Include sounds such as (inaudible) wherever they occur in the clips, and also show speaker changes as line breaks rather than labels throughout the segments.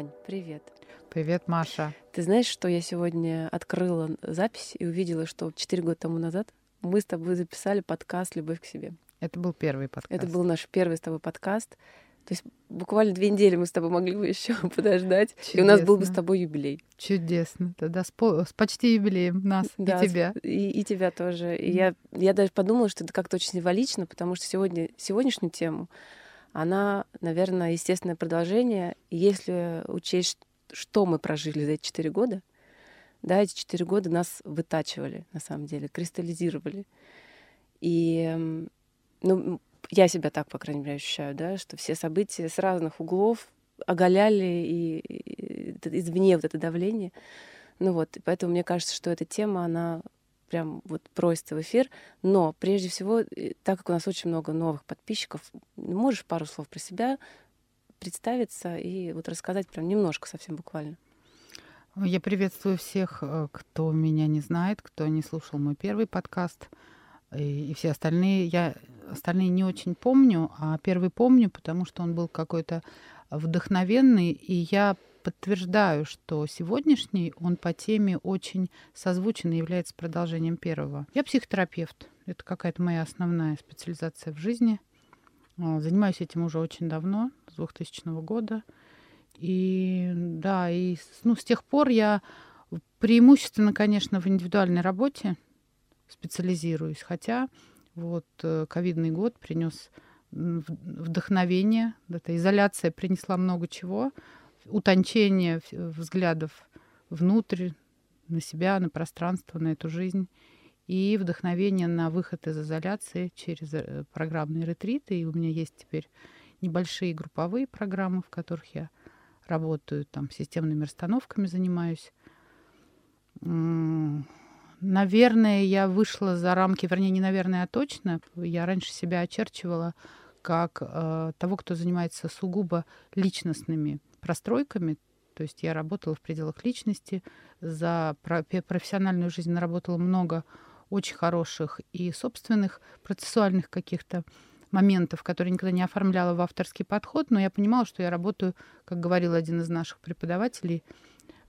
Ань, привет.
Привет, Маша.
Ты знаешь, что я сегодня открыла запись и увидела, что четыре года тому назад мы с тобой записали подкаст «Любовь к себе».
Это был первый подкаст.
Это был наш первый с тобой подкаст. То есть буквально две недели мы с тобой могли бы еще (laughs) подождать, Чудесно. и у нас был бы с тобой юбилей.
Чудесно. Тогда с, по- с почти юбилеем нас да, и тебя.
И, и тебя тоже. И я, я даже подумала, что это как-то очень символично, потому что сегодня, сегодняшнюю тему, она, наверное, естественное продолжение. если учесть, что мы прожили за эти четыре года, да, эти четыре года нас вытачивали, на самом деле, кристаллизировали. И ну, я себя так, по крайней мере, ощущаю, да, что все события с разных углов оголяли и, и, и извне вот это давление. Ну вот, поэтому мне кажется, что эта тема, она прям вот просится в эфир. Но прежде всего, так как у нас очень много новых подписчиков, можешь пару слов про себя представиться и вот рассказать прям немножко, совсем буквально.
Я приветствую всех, э, кто меня не знает, кто не слушал мой первый подкаст. И все остальные, я остальные не очень помню, а первый помню, потому что он был какой-то вдохновенный, и я подтверждаю, что сегодняшний он по теме очень созвучен и является продолжением первого. Я психотерапевт. Это какая-то моя основная специализация в жизни. А, занимаюсь этим уже очень давно, с 2000 года. И да, и ну, с тех пор я преимущественно, конечно, в индивидуальной работе специализируюсь, хотя вот э, ковидный год принес вдохновение, эта изоляция принесла много чего, утончение взглядов внутрь, на себя, на пространство, на эту жизнь и вдохновение на выход из изоляции через э, программные ретриты. И у меня есть теперь небольшие групповые программы, в которых я работаю, там, системными расстановками занимаюсь. Наверное, я вышла за рамки, вернее, не наверное, а точно. Я раньше себя очерчивала как э, того, кто занимается сугубо личностными простройками. То есть я работала в пределах личности, за профессиональную жизнь наработала много очень хороших и собственных процессуальных каких-то моментов, которые никогда не оформляла в авторский подход, но я понимала, что я работаю, как говорил один из наших преподавателей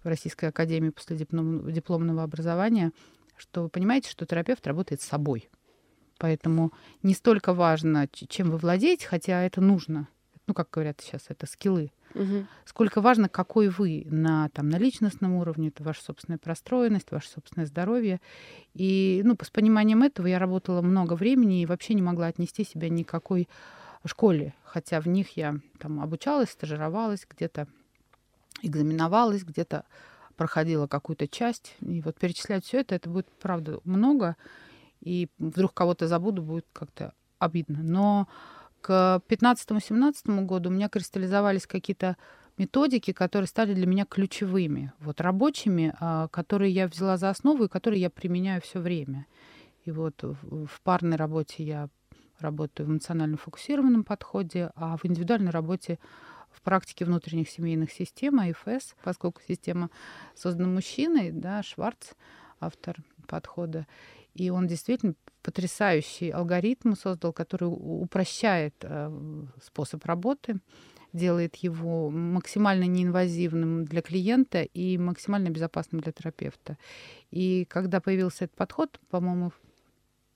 в Российской академии после дипломного образования, что вы понимаете, что терапевт работает с собой. Поэтому не столько важно, чем вы владеете, хотя это нужно. Ну, как говорят сейчас, это скиллы. Угу. Сколько важно, какой вы на, там, на личностном уровне, это ваша собственная простроенность, ваше собственное здоровье. И ну, с пониманием этого я работала много времени и вообще не могла отнести себя ни какой школе, хотя в них я там обучалась, стажировалась, где-то экзаменовалась, где-то проходила какую-то часть. И вот перечислять все это, это будет, правда, много. И вдруг кого-то забуду, будет как-то обидно. Но к 15-17 году у меня кристаллизовались какие-то методики, которые стали для меня ключевыми, вот рабочими, а, которые я взяла за основу и которые я применяю все время. И вот в парной работе я работаю в эмоционально фокусированном подходе, а в индивидуальной работе в практике внутренних семейных систем, АФС, поскольку система создана мужчиной, да, Шварц, автор подхода. И он действительно потрясающий алгоритм создал, который упрощает э, способ работы, делает его максимально неинвазивным для клиента и максимально безопасным для терапевта. И когда появился этот подход, по-моему,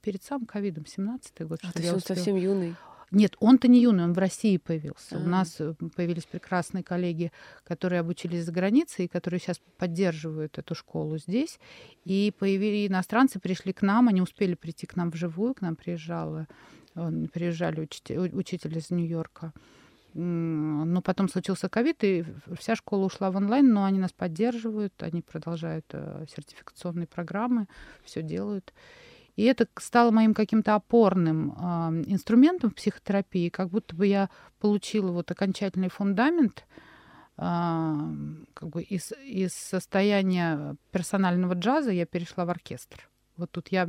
перед самым ковидом, 17-й год.
А, он совсем юный.
Нет, он-то не юный, он в России появился. А-а-а. У нас э, появились прекрасные коллеги, которые обучились за границей и которые сейчас поддерживают эту школу здесь. И появились иностранцы, пришли к нам, они успели прийти к нам вживую, к нам приезжала, приезжали учитель, учитель из Нью-Йорка. Но потом случился ковид, и вся школа ушла в онлайн, но они нас поддерживают, они продолжают э, сертификационные программы, все делают. И это стало моим каким-то опорным э, инструментом в психотерапии, как будто бы я получила вот окончательный фундамент э, как бы из, из состояния персонального джаза я перешла в оркестр. Вот тут я,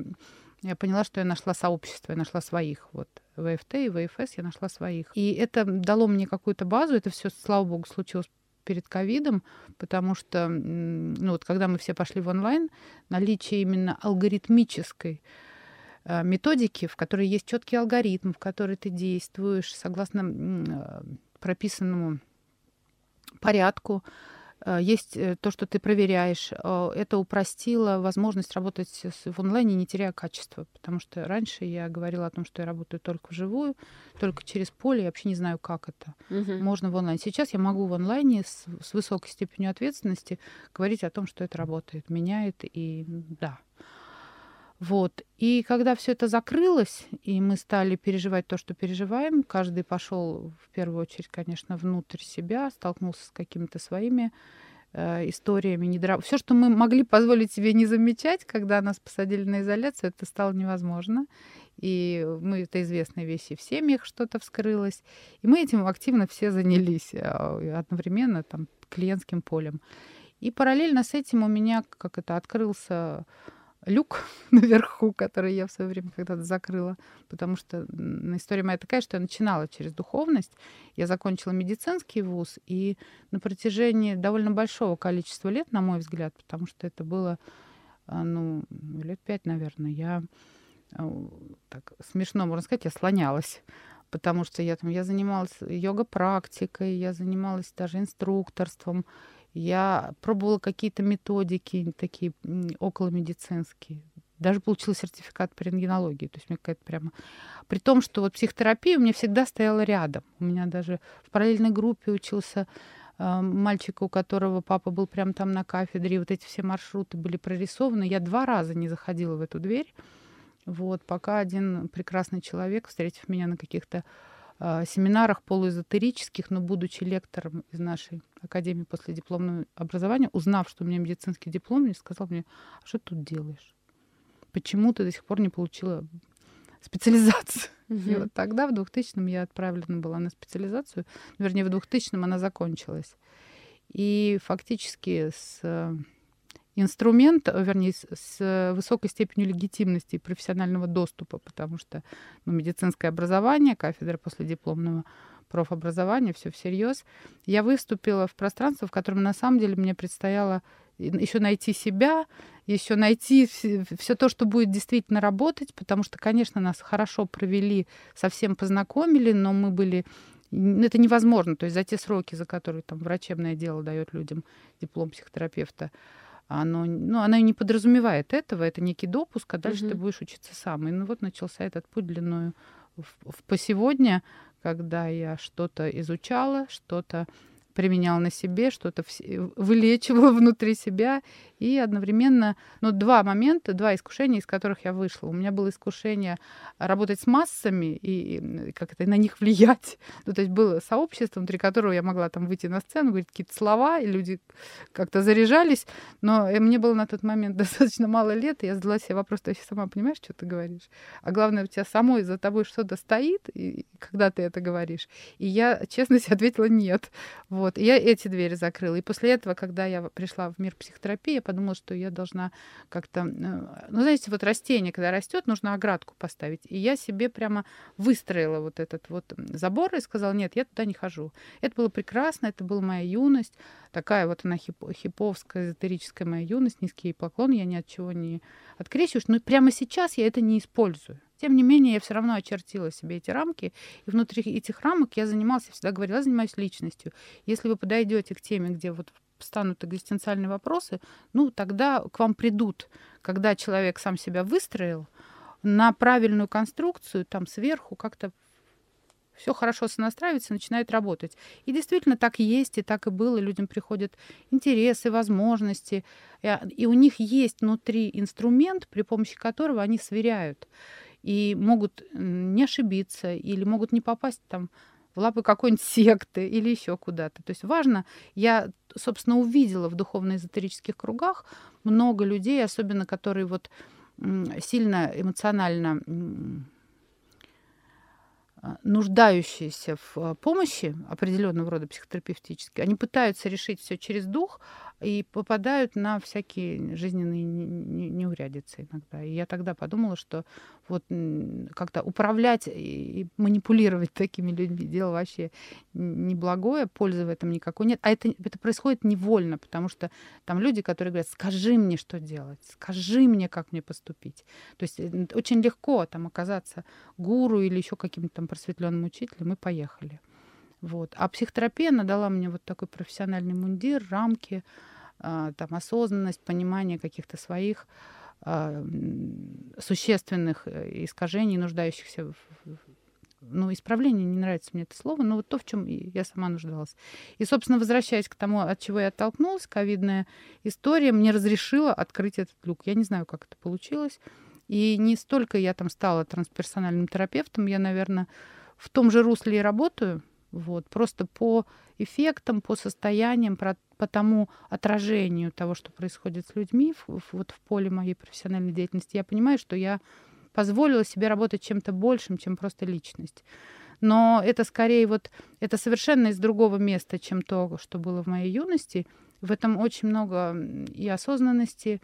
я поняла, что я нашла сообщество, я нашла своих. Вот в ЭФТ и в ЭФС я нашла своих. И это дало мне какую-то базу. Это все, слава богу, случилось перед ковидом, потому что, ну вот когда мы все пошли в онлайн, наличие именно алгоритмической э, методики, в которой есть четкий алгоритм, в который ты действуешь согласно э, прописанному порядку, есть э, то, что ты проверяешь. Э, это упростило возможность работать в онлайне, не теряя качества. Потому что раньше я говорила о том, что я работаю только вживую, только через поле. Я вообще не знаю, как это. Угу. Можно в онлайне. Сейчас я могу в онлайне с, с высокой степенью ответственности говорить о том, что это работает, меняет. И да, вот. И когда все это закрылось, и мы стали переживать то, что переживаем, каждый пошел в первую очередь, конечно, внутрь себя, столкнулся с какими-то своими э, историями. Недра... Все, что мы могли позволить себе не замечать, когда нас посадили на изоляцию, это стало невозможно. И мы, это известные вещи, в семьях что-то вскрылось. И мы этим активно все занялись а, одновременно там клиентским полем. И параллельно с этим у меня как это открылся люк (laughs) наверху, который я в свое время когда-то закрыла, потому что история моя такая, что я начинала через духовность. Я закончила медицинский вуз, и на протяжении довольно большого количества лет, на мой взгляд, потому что это было, а, ну, лет пять, наверное, я а, так смешно, можно сказать, я слонялась потому что я там я занималась йога-практикой, я занималась даже инструкторством, я пробовала какие-то методики такие околомедицинские. Даже получила сертификат по рентгенологии. То есть мне какая-то прямо... При том, что вот психотерапия у меня всегда стояла рядом. У меня даже в параллельной группе учился э, мальчик, у которого папа был прямо там на кафедре, и вот эти все маршруты были прорисованы. Я два раза не заходила в эту дверь. Вот, пока один прекрасный человек, встретив меня на каких-то семинарах полуэзотерических, но будучи лектором из нашей академии после дипломного образования, узнав, что у меня медицинский диплом, мне сказал мне, а что ты тут делаешь? Почему ты до сих пор не получила специализацию? Угу. (laughs) И вот тогда, в 2000-м, я отправлена была на специализацию. Вернее, в 2000-м она закончилась. И фактически с инструмент, вернее, с, с высокой степенью легитимности и профессионального доступа, потому что ну, медицинское образование, кафедра после дипломного профобразования, все всерьез. Я выступила в пространство, в котором на самом деле мне предстояло еще найти себя, еще найти все то, что будет действительно работать, потому что, конечно, нас хорошо провели, совсем познакомили, но мы были это невозможно. То есть за те сроки, за которые там врачебное дело дает людям диплом психотерапевта, оно, ну, она не подразумевает этого, это некий допуск, а дальше угу. ты будешь учиться сам. И ну вот начался этот путь длиною в, в по сегодня, когда я что-то изучала, что-то применяла на себе, что-то вылечивала (laughs) внутри себя. И одновременно, ну, два момента, два искушения, из которых я вышла. У меня было искушение работать с массами и как это, на них влиять. (laughs) Ну, то есть было сообщество, внутри которого я могла там выйти на сцену, говорить какие-то слова, и люди как-то заряжались. Но э, мне было на тот момент (laughs) достаточно мало лет, и я задала себе вопрос, ты сама понимаешь, что ты говоришь? А главное, у тебя самой за тобой что-то стоит, и когда ты это говоришь. И я, честно себе ответила, нет. Вот. Вот, и я эти двери закрыла. И после этого, когда я пришла в мир психотерапии, я подумала, что я должна как-то... Э, ну, знаете, вот растение, когда растет, нужно оградку поставить. И я себе прямо выстроила вот этот вот забор и сказала, нет, я туда не хожу. Это было прекрасно, это была моя юность. Такая вот она хип хиповская, эзотерическая моя юность, низкий поклон, я ни от чего не открещиваюсь. Но прямо сейчас я это не использую. Тем не менее, я все равно очертила себе эти рамки, и внутри этих рамок я занималась, я всегда говорила, я занимаюсь личностью. Если вы подойдете к теме, где вот станут экзистенциальные вопросы, ну, тогда к вам придут, когда человек сам себя выстроил, на правильную конструкцию, там сверху как-то все хорошо сонастраивается, начинает работать. И действительно так есть, и так и было. Людям приходят интересы, возможности. И у них есть внутри инструмент, при помощи которого они сверяют и могут не ошибиться или могут не попасть там в лапы какой-нибудь секты или еще куда-то. То есть важно, я, собственно, увидела в духовно-эзотерических кругах много людей, особенно которые вот сильно эмоционально а, нуждающиеся в помощи определенного рода психотерапевтической, они пытаются решить все через дух, и попадают на всякие жизненные неурядицы иногда. И я тогда подумала, что вот как-то управлять и манипулировать (laughs) такими людьми дело вообще неблагое, пользы в этом никакой нет. А это, это происходит невольно, потому что там люди, которые говорят, скажи мне, что делать, скажи мне, как мне поступить. То есть очень легко там оказаться гуру или еще каким-то там просветленным учителем, и поехали. Вот. А психотерапия, она дала мне вот такой профессиональный мундир, рамки, а, там, осознанность, понимание каких-то своих а, существенных э, искажений, нуждающихся в, ну, исправление, не нравится мне это слово, но вот то, в чем я сама нуждалась. И, собственно, возвращаясь к тому, от чего я оттолкнулась, ковидная история мне разрешила открыть этот люк. Я не знаю, как это получилось. И не столько я там стала трансперсональным терапевтом, я, наверное, в том же русле и работаю, вот, просто по эффектам, по состояниям, про, по тому отражению того, что происходит с людьми в, в, вот в поле моей профессиональной деятельности, я понимаю, что я позволила себе работать чем-то большим, чем просто личность. Но это скорее вот, это совершенно из другого места, чем то, что было в моей юности. В этом очень много и осознанности,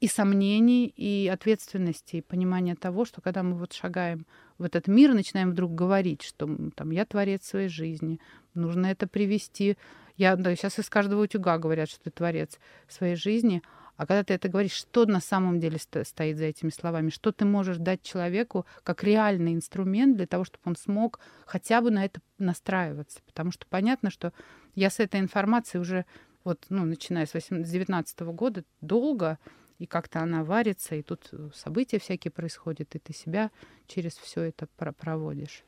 и сомнений, и ответственности, и понимания того, что когда мы вот шагаем в этот мир, начинаем вдруг говорить, что там я творец своей жизни, нужно это привести. Я, да, сейчас из каждого утюга говорят, что ты творец своей жизни, а когда ты это говоришь, что на самом деле стоит за этими словами? Что ты можешь дать человеку как реальный инструмент для того, чтобы он смог хотя бы на это настраиваться? Потому что понятно, что я с этой информацией уже вот, ну, начиная с 2019 года долго и как-то она варится, и тут э, события всякие происходят, и ты себя через все это про проводишь.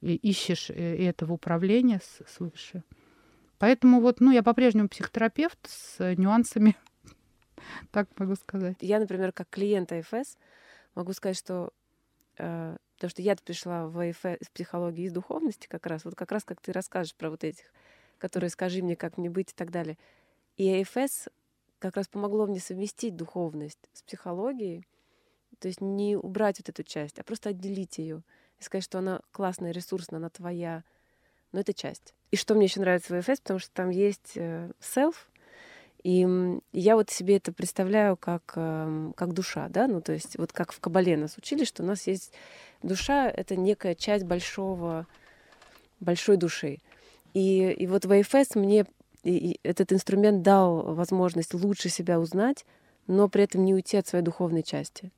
И ищешь э, этого управления свыше. Поэтому вот, ну, я по-прежнему психотерапевт с нюансами, (laughs) так могу сказать.
Я, например, как клиент АФС могу сказать, что э, то, что я пришла в АФС в психологии из духовности как раз, вот как раз как ты расскажешь про вот этих, которые скажи мне, как мне быть и так далее. И АФС как раз помогло мне совместить духовность с психологией, то есть не убрать вот эту часть, а просто отделить ее и сказать, что она классная, ресурсная, она твоя, но это часть. И что мне еще нравится в ЭФС, потому что там есть э, self, и я вот себе это представляю как, эм, как душа, да, ну то есть вот как в Кабале нас учили, что у нас есть душа, это некая часть большого, большой души. И, и вот в АФС мне и этот инструмент дал возможность лучше себя узнать, но при этом не уйти от своей духовной части.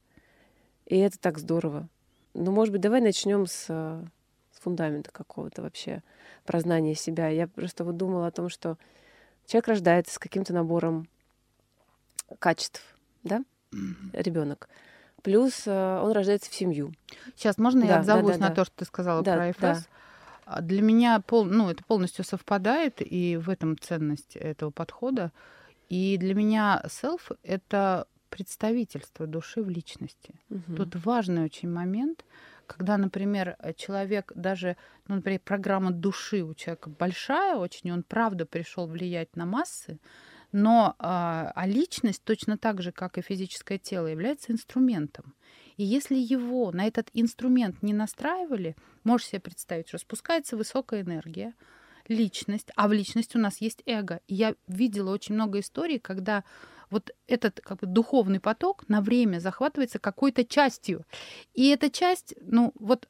И это так здорово. Ну, может быть, давай начнем с, с фундамента какого-то вообще прознания себя. Я просто вот думала о том, что человек рождается с каким-то набором качеств, да, mm-hmm. ребенок. Плюс э, он рождается в семью.
Сейчас можно да, я отзовусь да, да, на да. то, что ты сказала да, про ИФС? Да. А для меня пол, ну, это полностью совпадает, и в этом ценность этого подхода. И для меня селф — это представительство души в личности. Угу. Тут важный очень момент, когда, например, человек даже, ну, например, программа души у человека большая очень, и он правда пришел влиять на массы, но а, а личность точно так же, как и физическое тело, является инструментом. И если его на этот инструмент не настраивали, можешь себе представить, что спускается высокая энергия, личность, а в личности у нас есть эго. И я видела очень много историй, когда вот этот как бы, духовный поток на время захватывается какой-то частью. И эта часть, ну вот,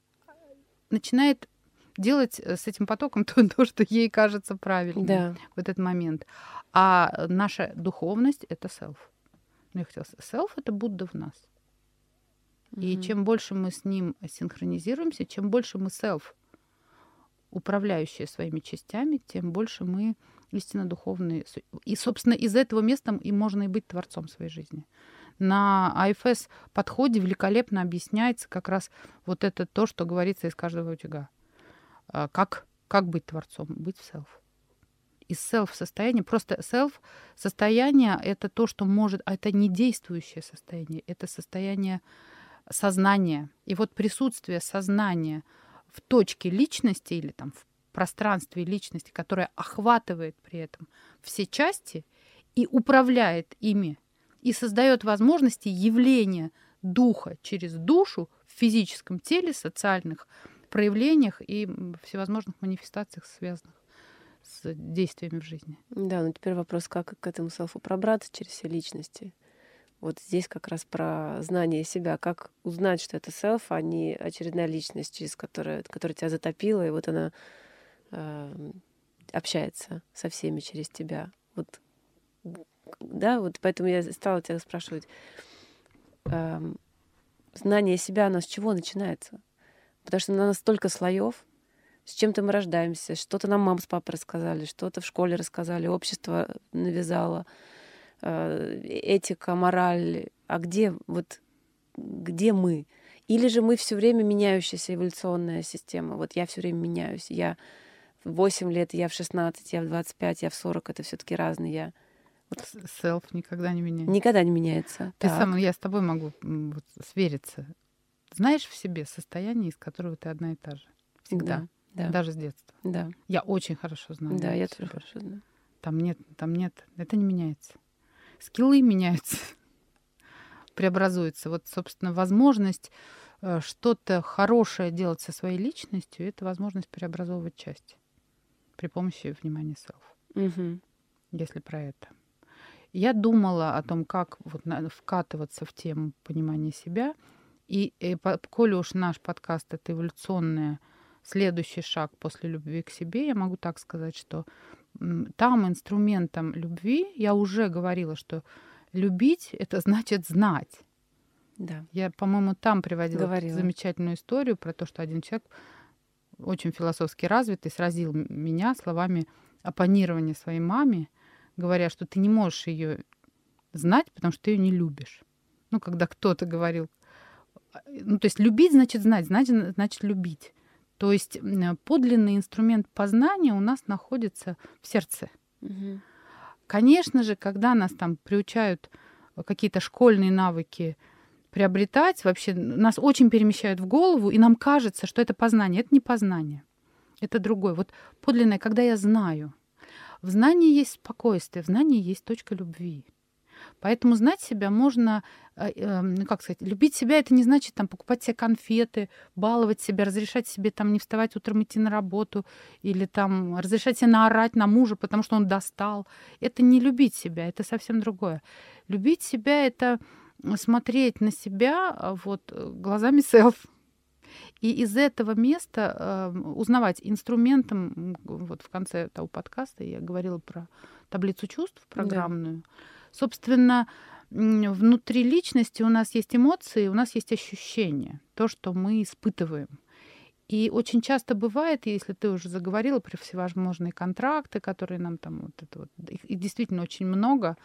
начинает делать э, с этим потоком (laughs) то, то что ей кажется правильным да. в этот момент. А наша духовность — это селф. Ну, я хотела сказать, селф — это Будда в нас. И чем больше мы с ним синхронизируемся, чем больше мы селф, управляющие своими частями, тем больше мы истинно духовные. И, собственно, из этого места и можно и быть творцом своей жизни. На АФС подходе великолепно объясняется как раз вот это то, что говорится из каждого утюга. А, как, как быть творцом? Быть в селф. Из селф состояния, просто селф состояние это то, что может, а это не действующее состояние, это состояние сознание. И вот присутствие сознания в точке личности или там в пространстве личности, которое охватывает при этом все части и управляет ими, и создает возможности явления духа через душу в физическом теле, социальных проявлениях и всевозможных манифестациях, связанных с действиями в жизни.
Да, ну теперь вопрос, как к этому селфу пробраться через все личности. Вот здесь как раз про знание себя, как узнать, что это селф, а не очередная личность, через которую, которая тебя затопила, и вот она э, общается со всеми через тебя. Вот, да, вот поэтому я стала тебя спрашивать, э, знание себя, оно с чего начинается? Потому что на настолько слоев, с чем-то мы рождаемся, что-то нам мама с папой рассказали, что-то в школе рассказали, общество навязало, э, этика, мораль. А где вот где мы? Или же мы все время меняющаяся эволюционная система. Вот я все время меняюсь. Я в 8 лет, я в 16, я в 25, я в 40. Это все таки разные я.
Вот. Селф никогда не меняется.
Никогда не меняется.
Ты так. сам, я с тобой могу вот, свериться. Знаешь в себе состояние, из которого ты одна и та же. Всегда. Да, да. Даже с детства.
Да.
Я очень хорошо знаю.
Да, я тоже хорошо знаю.
Там нет, там нет, это не меняется. Скиллы меняются, (laughs) преобразуются. Вот, собственно, возможность э, что-то хорошее делать со своей личностью, это возможность преобразовывать части при помощи внимания селф.
Угу.
Если про это. Я думала о том, как вот вкатываться в тему понимания себя. И, и по, коли уж наш подкаст это эволюционный следующий шаг после любви к себе, я могу так сказать, что там инструментом любви я уже говорила, что любить это (laughs) значит знать.
Да.
Я, по-моему, там приводила
Говорила.
замечательную историю про то, что один человек очень философски развитый сразил меня словами оппонирования своей маме, говоря, что ты не можешь ее знать, потому что ты ее не любишь. Ну, когда кто-то говорил, ну, то есть любить значит знать, знать значит любить. То есть подлинный инструмент познания у нас находится в сердце.
Угу.
Конечно же, когда нас там приучают какие-то школьные навыки приобретать, вообще нас очень перемещают в голову, и нам кажется, что это познание. Это не познание. Это другое. Вот подлинное, когда я знаю. В знании есть спокойствие, в знании есть точка любви. Поэтому знать себя можно, э, эм, ну как сказать, любить себя это не значит там покупать себе конфеты, баловать себя, разрешать себе там не вставать утром идти на работу или там разрешать себе наорать на мужа, потому что он достал. Это не любить себя, это совсем другое. Любить себя это смотреть на себя а, вот э, глазами селф. И из этого места э, узнавать инструментом, вот в конце того подкаста я говорила про таблицу чувств программную. Да. Собственно, внутри личности у нас есть эмоции, у нас есть ощущения, то, что мы испытываем. И очень часто бывает, если ты уже заговорила про всевозможные контракты, которые нам там вот это вот, их действительно очень много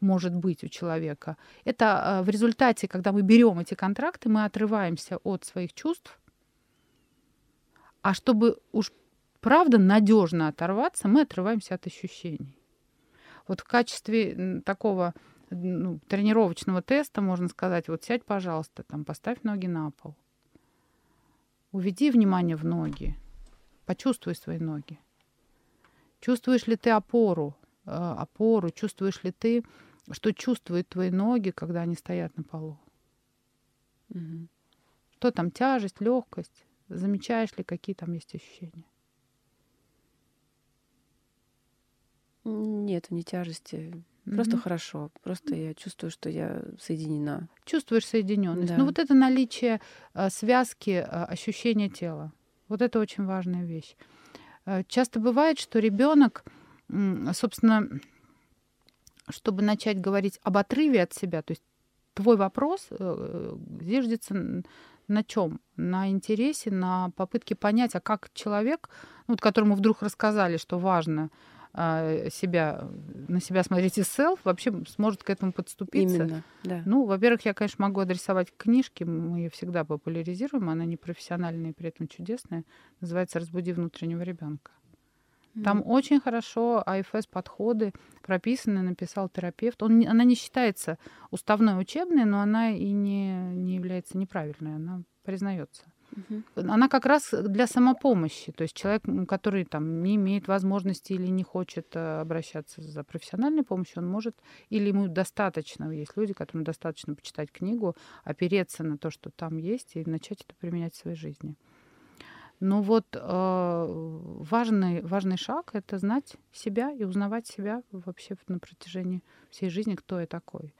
может быть у человека. Это а, в результате, когда мы берем эти контракты, мы отрываемся от своих чувств. А чтобы уж правда надежно оторваться, мы отрываемся от ощущений. Вот в качестве такого ну, тренировочного теста можно сказать, вот сядь, пожалуйста, там, поставь ноги на пол. Уведи внимание в ноги. Почувствуй свои ноги. Чувствуешь ли ты опору? Э, опору? Чувствуешь ли ты, что чувствуют твои ноги, когда они стоят на полу?
Угу.
Что там, тяжесть, легкость? Замечаешь ли, какие там есть ощущения?
Нет, не тяжести. Просто mm-hmm. хорошо. Просто я чувствую, что я соединена.
Чувствуешь соединенность. Да. Ну вот это наличие э, связки э, ощущения тела. Вот это очень важная вещь. Э, часто бывает, что ребенок, собственно, чтобы начать говорить об отрыве от себя, то есть твой вопрос э, зиждется на чем? На интересе, на попытке понять, а как человек, ну, вот которому вдруг рассказали, что важно а, себя, на себя смотреть из селф, вообще сможет к этому подступиться.
Именно, да.
Ну, во-первых, я, конечно, могу адресовать книжки, мы ее всегда популяризируем, она не профессиональная и при этом чудесная. Называется «Разбуди внутреннего ребенка». Там mm очень хорошо АФС подходы прописаны, написал терапевт. Он, она не считается уставной учебной, но она и не, не является неправильной, она признается.
Угу.
Она как раз для самопомощи. То есть человек, который там не имеет возможности или не хочет э, обращаться за профессиональной помощью, он может, или ему достаточно, есть люди, которым достаточно почитать книгу, опереться на то, что там есть, и начать это применять в своей жизни. Но вот э, важный, важный шаг — это знать себя и узнавать себя вообще на протяжении всей жизни, кто я такой.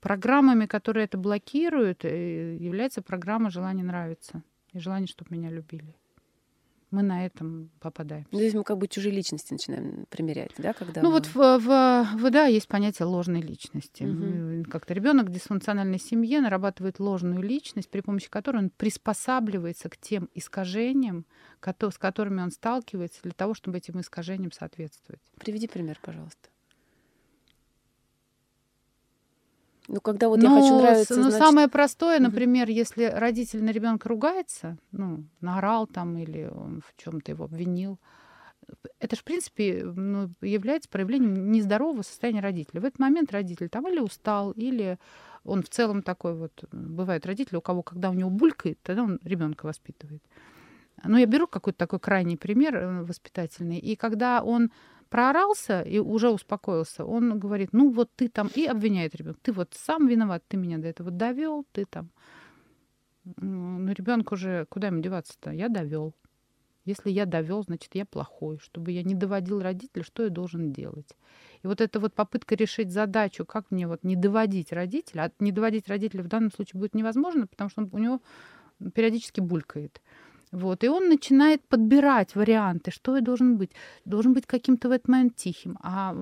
Программами, которые это блокируют, э, является программа «Желание нравится» и желание, чтобы меня любили. мы на этом попадаем.
Ну, здесь мы как бы чужие личности начинаем примерять, да, когда
Ну
мы...
вот в, в, в да есть понятие ложной личности.
Мгм.
Как-то ребенок в дисфункциональной семье нарабатывает ложную личность, при помощи которой он приспосабливается к тем искажениям, с которыми он сталкивается, для того, чтобы этим искажениям соответствовать.
Приведи пример, пожалуйста. Ну, когда вот я
Ну,
хочу
с-
нравиться,
ну,
значит...
самое простое, например, если родитель на ребенка ругается, ну, наорал там или он в чем-то его обвинил, это же, в принципе, ну, является проявлением нездорового состояния родителя. В этот момент родитель там или устал, или он в целом такой вот... Бывают родители, у кого, когда у него булькает, тогда он ребенка воспитывает. Ну, я беру какой-то такой крайний пример э, воспитательный. И когда он проорался и уже успокоился, он говорит, ну вот ты там, и обвиняет ребенка, ты вот сам виноват, ты меня до этого довел, ты там. Ну, ребенок уже, куда ему деваться-то? Я довел. Если я довел, значит, я плохой. Чтобы я не доводил родителя, что я должен делать? И вот эта вот попытка решить задачу, как мне вот не доводить родителя, а не доводить родителя в данном случае будет невозможно, потому что он- у него периодически булькает. Вот, и он начинает подбирать варианты, что я должен быть. Должен быть каким-то в этот момент тихим. А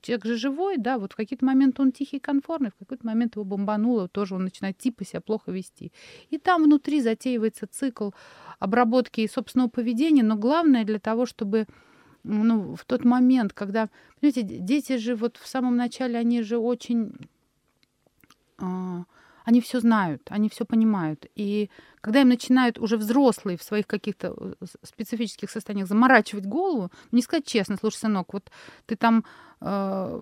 человек же живой, да, вот в какие-то моменты он тихий и конформный, в какой-то момент его бомбануло, тоже он начинает типа себя плохо вести. И там внутри затеивается цикл обработки и собственного поведения, но главное для того, чтобы ну, в тот момент, когда, понимаете, дети же вот в самом начале, они же очень а, они все знают, они все понимают. И когда им начинают уже взрослые в своих каких-то э, специфических состояниях заморачивать голову, не сказать честно, слушай, сынок, вот ты там э,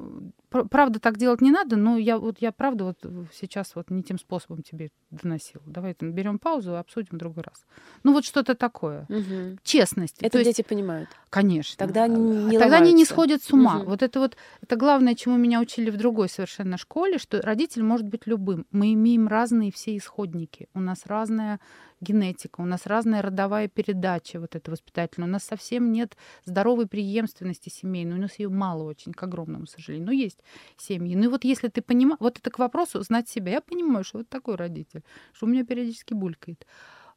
пр- правда так делать не надо, но я вот я правда вот сейчас вот не тем способом тебе доносил. Давай там берем паузу и обсудим в другой раз. Ну вот что-то такое.
Мгм.
Честность.
Это
То есть,
дети понимают.
Конечно.
Тогда они не
Тогда они не сходят с ума.
Мгм.
Вот это вот это главное, чему меня учили в другой совершенно школе, что родитель может быть любым. Мы имеем разные все исходники. У нас разная генетика, у нас разная родовая передача вот эта воспитательная. У нас совсем нет здоровой преемственности семейной. У нас ее мало очень, к огромному сожалению. Но есть семьи. Ну и вот если ты понимаешь... Вот это к вопросу знать себя. Я понимаю, что вот такой родитель, что у меня периодически булькает.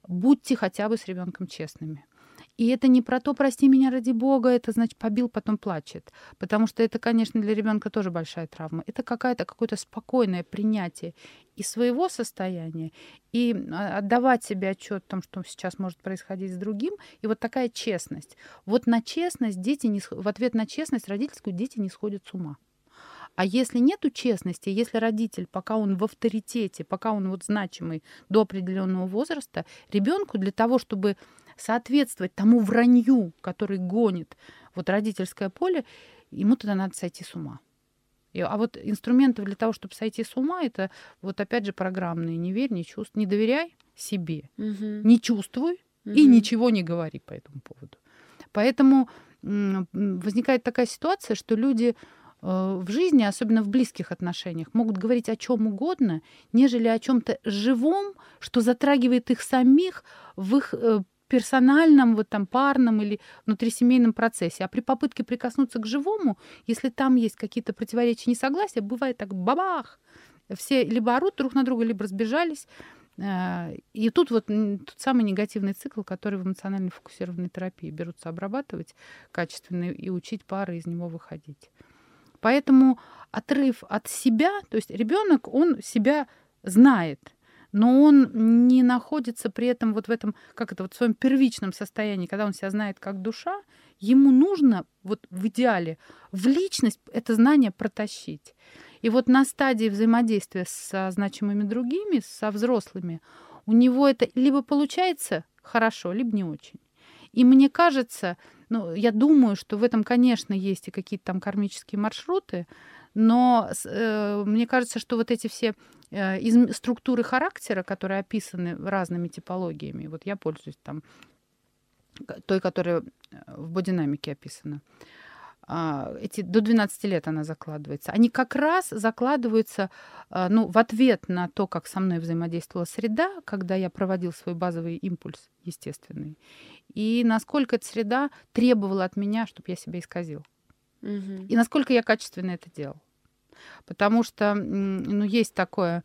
Будьте хотя бы с ребенком честными. И это не про то, прости меня ради бога, это значит побил, потом плачет. Потому что это, конечно, для ребенка тоже большая травма. Это какая-то, какое-то спокойное принятие и своего состояния, и а, отдавать себе отчет о том, что сейчас может происходить с другим. И вот такая честность. Вот на честность дети не, в ответ на честность родительскую дети не сходят с ума. А если нету честности, если родитель, пока он в авторитете, пока он вот значимый до определенного возраста, ребенку для того, чтобы соответствовать тому вранью, который гонит вот родительское поле, ему тогда надо сойти с ума. И- а вот инструментов для того, чтобы сойти с ума, это вот опять же программные. Не верь, не чувствуй, не доверяй себе,
Мгм.
не чувствуй и
Мгм.
ничего не говори по этому поводу. Поэтому возникает такая ситуация, что люди э, в жизни, особенно в близких отношениях, могут говорить о чем угодно, нежели о чем-то живом, что затрагивает их самих в их э, персональном, вот там парном или внутрисемейном процессе. А при попытке прикоснуться к живому, если там есть какие-то противоречия, несогласия, бывает так бабах. Все либо орут друг на друга, либо разбежались. Э, И тут вот тот самый негативный цикл, который в эмоционально фокусированной терапии берутся обрабатывать качественно и учить пары из него выходить. Поэтому отрыв от себя, то есть ребенок, он себя знает, но он не находится при этом вот в этом, как это, вот в своем первичном состоянии, когда он себя знает как душа, ему нужно вот в идеале в личность это знание протащить. И вот на стадии взаимодействия со значимыми другими, со взрослыми, у него это либо получается хорошо, либо не очень. И мне кажется, ну, я думаю, что в этом, конечно, есть и какие-то там кармические маршруты, но э, мне кажется, что вот эти все э, изм- структуры характера, которые описаны разными типологиями, вот я пользуюсь там той, которая э, в бодинамике описана, а, эти до 12 лет она закладывается. Они как раз закладываются а, ну, в ответ на то, как со мной взаимодействовала среда, когда я проводил свой базовый импульс естественный, и насколько эта среда требовала от меня, чтобы я себя исказил.
Мгм.
И насколько я качественно это делал. Потому что, ну, есть такое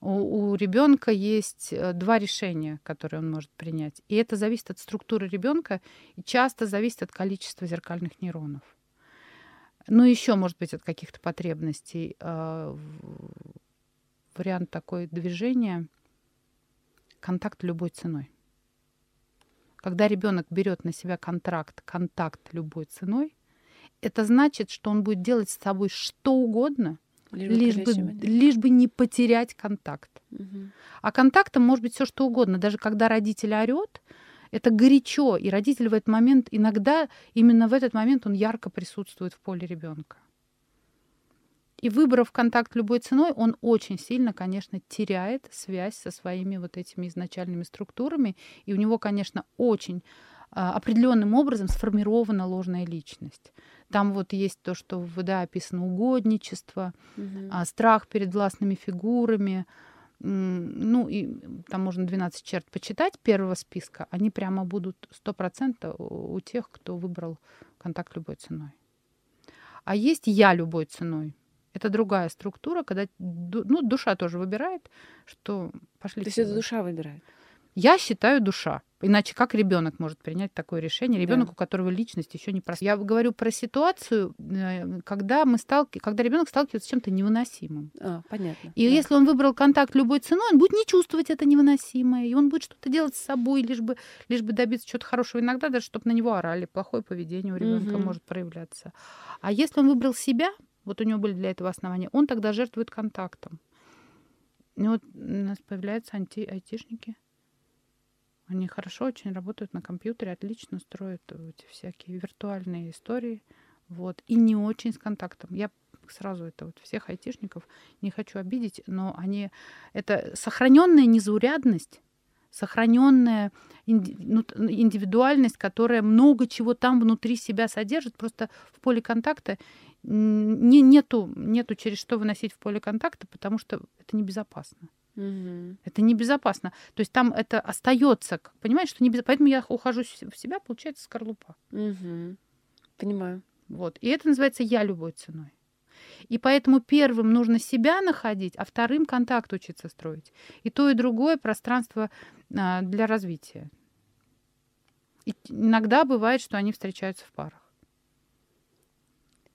У, у ребенка есть э, два решения, которые он может принять. И это зависит от структуры ребенка и часто зависит от количества зеркальных нейронов. Ну, еще, может быть, от каких-то потребностей. А, вариант такой движения контакт любой ценой. Когда ребенок берет на себя контракт, контакт любой ценой, это значит, что он будет делать с собой что угодно, лишь, бы, лишь бы не потерять контакт. Угу. А контактом может быть все что угодно. Даже когда родитель орет, это горячо, и родитель в этот момент иногда именно в этот момент он ярко присутствует в поле ребенка. И выбрав контакт любой ценой, он очень сильно, конечно, теряет связь со своими вот этими изначальными структурами. И у него, конечно, очень а, определенным образом сформирована ложная личность. Там вот есть то, что в ВДА описано угодничество, угу. страх перед властными фигурами. Ну, и там можно 12 черт почитать первого списка. Они прямо будут 100% у тех, кто выбрал контакт любой ценой. А есть я любой ценой. Это другая структура, когда ну, душа тоже выбирает, что пошли.
То есть это душа выбирает?
Я считаю душа. Иначе как ребенок может принять такое решение? Ребенок, да. у которого личность еще не просто. Я говорю про ситуацию, э, когда мы сталки... когда ребенок сталкивается с чем-то невыносимым.
А, понятно.
И да. если он выбрал контакт любой ценой, он будет не чувствовать это невыносимое, и он будет что-то делать с собой, лишь бы, лишь бы добиться чего-то хорошего. Иногда даже, чтобы на него орали, плохое поведение у ребенка угу. может проявляться. А если он выбрал себя, вот у него были для этого основания, он тогда жертвует контактом. И вот у нас появляются анти айтишники. Они хорошо очень работают на компьютере, отлично строят эти всякие виртуальные истории. Вот. И не очень с контактом. Я сразу это вот всех айтишников не хочу обидеть, но они... Это сохраненная незаурядность, сохраненная ну, индивидуальность, которая много чего там внутри себя содержит, просто в поле контакта не, нету, нету через что выносить в поле контакта, потому что это небезопасно. Угу. Это небезопасно. То есть там это остается, понимаешь, что небезопасно. Поэтому я ухожу в себя, получается скорлупа.
Угу. Понимаю.
Вот. И это называется я любой ценой. И поэтому первым нужно себя находить, а вторым контакт учиться строить. И то, и другое пространство а, для развития. И иногда бывает, что они встречаются в парах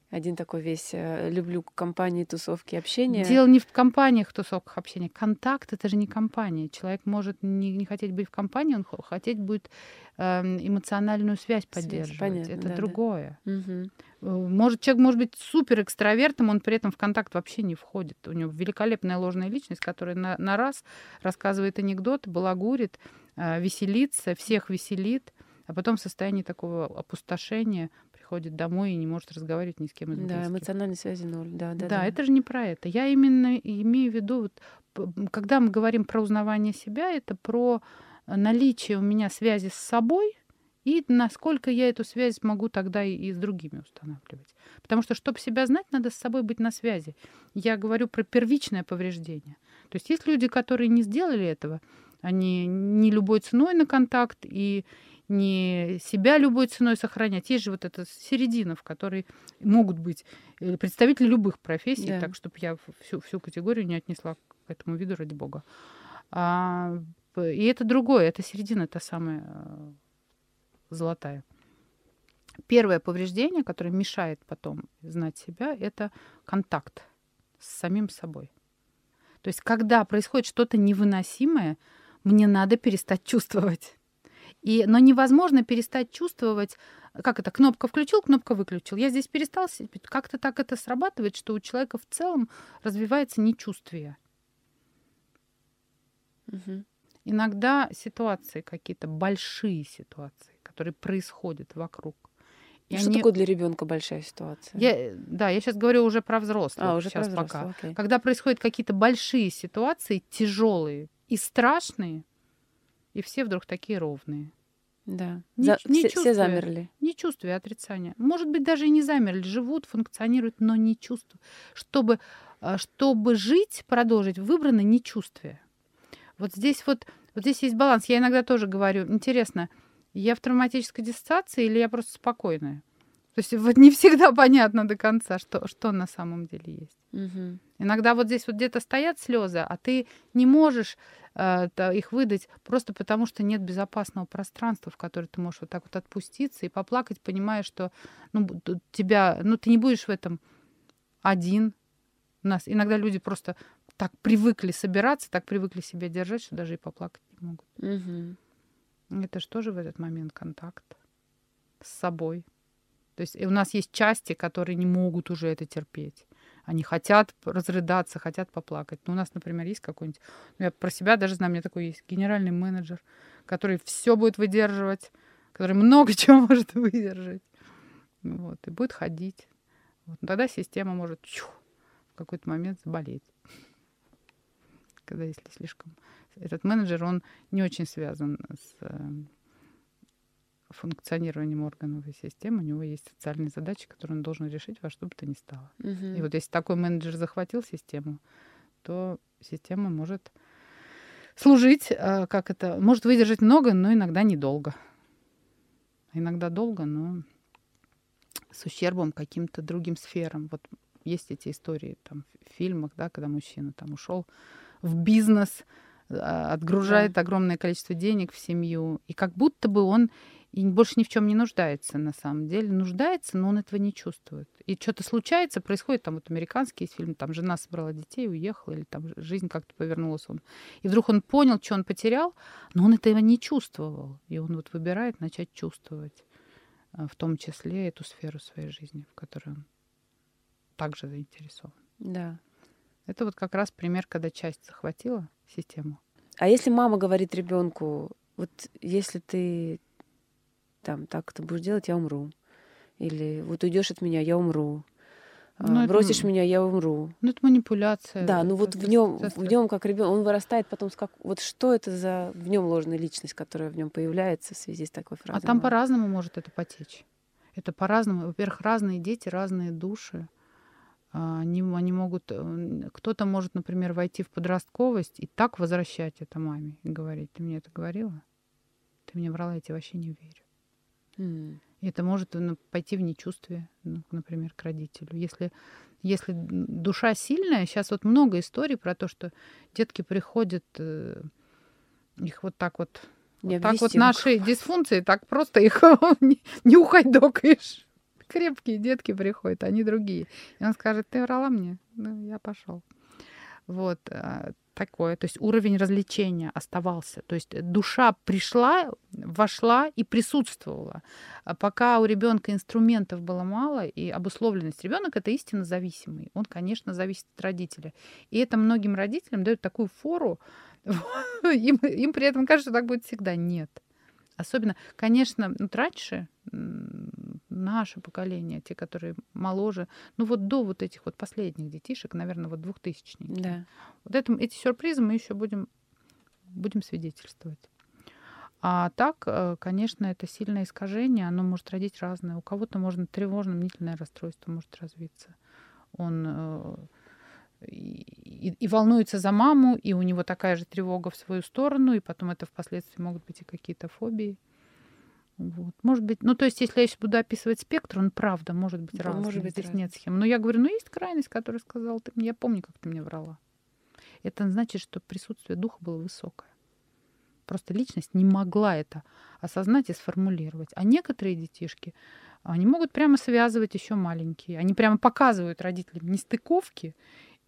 один такой весь э, люблю компании, тусовки, общения.
Дело не в компаниях, тусовках, общения. Контакт это же не компания. Человек может не, не хотеть быть в компании, он хотеть будет э, эмоциональную связь поддерживать. Связь, понятно, это да, другое. Да. Угу. Может, человек может быть супер экстравертом, он при этом в контакт вообще не входит. У него великолепная ложная личность, которая на, на раз рассказывает анекдоты, балагурит, э, веселится, всех веселит, а потом в состоянии такого опустошения приходит домой и не может разговаривать ни с кем из
близких. Да, эмоциональной связи ноль. Да, да,
да, да. это же не про это. Я именно имею в виду, вот, когда мы говорим про узнавание себя, это про наличие у меня связи с собой и насколько я эту связь могу тогда и, и с другими устанавливать. Потому что, чтобы себя знать, надо с собой быть на связи. Я говорю про первичное повреждение. То есть есть люди, которые не сделали этого, они не любой ценой на контакт и, не себя любой ценой сохранять. Есть же вот эта середина, в которой могут быть э, представители любых профессий, да. так, чтобы я всю, всю категорию не отнесла к этому виду, ради бога. А, и это другое, это середина, та самая э, золотая. Первое повреждение, которое мешает потом знать себя, это контакт с самим собой. То есть, когда происходит что-то невыносимое, мне надо перестать чувствовать. И, но невозможно перестать чувствовать, как это, кнопка включил, кнопка выключил. Я здесь перестал, как-то так это срабатывает, что у человека в целом развивается нечувствие. Угу. Иногда ситуации какие-то, большие ситуации, которые происходят вокруг.
И что они... такое для ребенка большая ситуация?
Я, да, я сейчас говорю уже про взрослых. А, уже сейчас про взрослых, пока. Окей. Когда происходят какие-то большие ситуации, тяжелые и страшные, и все вдруг такие ровные.
Да. Не, За, не все, все замерли.
Не чувствуя отрицания. Может быть, даже и не замерли, живут, функционируют, но не чувствуют. Чтобы, а, чтобы жить, продолжить, выбрано не чувствие. Вот здесь вот, вот здесь есть баланс. Я иногда тоже говорю, интересно, я в травматической диссоциации или я просто спокойная? То есть вот не всегда (laughs) понятно до конца, что, что на самом деле есть.
Угу.
Иногда вот здесь вот где-то стоят слезы, а ты не можешь э, их выдать просто потому, что нет безопасного пространства, в которое ты можешь вот так вот отпуститься и поплакать, понимая, что ну, тебя, ну, ты не будешь в этом один. У нас иногда люди просто так привыкли собираться, так привыкли себя держать, что даже и поплакать не могут.
Угу.
Это же тоже в этот момент контакт с собой. То есть у нас есть части, которые не могут уже это терпеть. Они хотят разрыдаться, хотят поплакать. Ну, у нас, например, есть какой-нибудь... Ну, я про себя даже знаю, у меня такой есть генеральный менеджер, который все будет выдерживать, который много (laughs) чего может выдержать. Вот, и будет ходить. Вот. Тогда система может чу, в какой-то момент заболеть. Когда если слишком... Этот менеджер, он не очень связан с эм, функционированием органовой системы, у него есть социальные задачи, которые он должен решить во что бы то ни стало.
Угу.
И вот если такой менеджер захватил систему, то система может служить, а, как это, может выдержать много, но иногда недолго. Иногда долго, но с ущербом каким-то другим сферам. Вот есть эти истории там в фильмах, да, когда мужчина там ушел в бизнес, а, отгружает да. огромное количество денег в семью, и как будто бы он и больше ни в чем не нуждается на самом деле. Нуждается, но он этого не чувствует. И что-то случается, происходит, там вот американский фильм, там жена собрала детей, уехала, или там жизнь как-то повернулась он. И вдруг он понял, что он потерял, но он этого не чувствовал. И он вот выбирает начать чувствовать а, в том числе эту сферу своей жизни, в которой он также заинтересован.
Да.
Это вот как раз пример, когда часть захватила систему.
А если мама говорит ребенку, вот если ты там так ты будешь делать, я умру. Или вот уйдешь от меня, я умру. Ну, бросишь это... меня, я умру.
Ну, это манипуляция.
Да, ну вот в нем, в нем как ребенок, он вырастает потом как, вот что это за в нем ложная личность, которая в нем появляется в связи с такой фразой.
А там по-разному может это потечь. Это по-разному. Во-первых, разные дети, разные души. А, они, они могут, э, кто-то может, например, войти в подростковость и так возвращать это маме и говорить, ты мне это говорила, ты мне врала, я тебе вообще не верю.
Mm.
И это может ну, пойти в нечувствие, ну, например, к родителю. Если, если душа сильная, сейчас вот много историй про то, что детки приходят, э, их вот так вот, вот так вот наши дисфункции, так просто их (laughs) не, ухайдокаешь. Крепкие детки приходят, они другие. И он скажет, ты врала мне? Ну, я пошел. Вот. Такое. То есть уровень развлечения оставался. То есть душа пришла, вошла и присутствовала. А пока у ребенка инструментов было мало и обусловленность. Ребенок это истинно зависимый. Он, конечно, зависит от родителя. И это многим родителям дает такую фору. (laughs) Им, им при этом кажется, что так будет всегда. Нет. Особенно, конечно, ну, раньше наше поколение, те, которые моложе, ну вот до вот этих вот последних детишек, наверное, вот двухтысячники.
Да.
Вот это, эти сюрпризы мы еще будем, будем свидетельствовать. А так, э, конечно, это сильное искажение, оно может родить разное. У кого-то можно тревожно-мнительное расстройство может развиться. Он э, и, и волнуется за маму, и у него такая же тревога в свою сторону, и потом это впоследствии могут быть и какие-то фобии. Вот. Может быть, ну то есть, если я сейчас буду описывать спектр, он правда может быть да, разный. Может быть, Здесь разный. нет схем. Но я говорю, ну есть крайность, которая сказала, ты, я помню, как ты мне врала. Это значит, что присутствие духа было высокое. Просто личность не могла это осознать и сформулировать. А некоторые детишки, они могут прямо связывать еще маленькие. Они прямо показывают родителям нестыковки.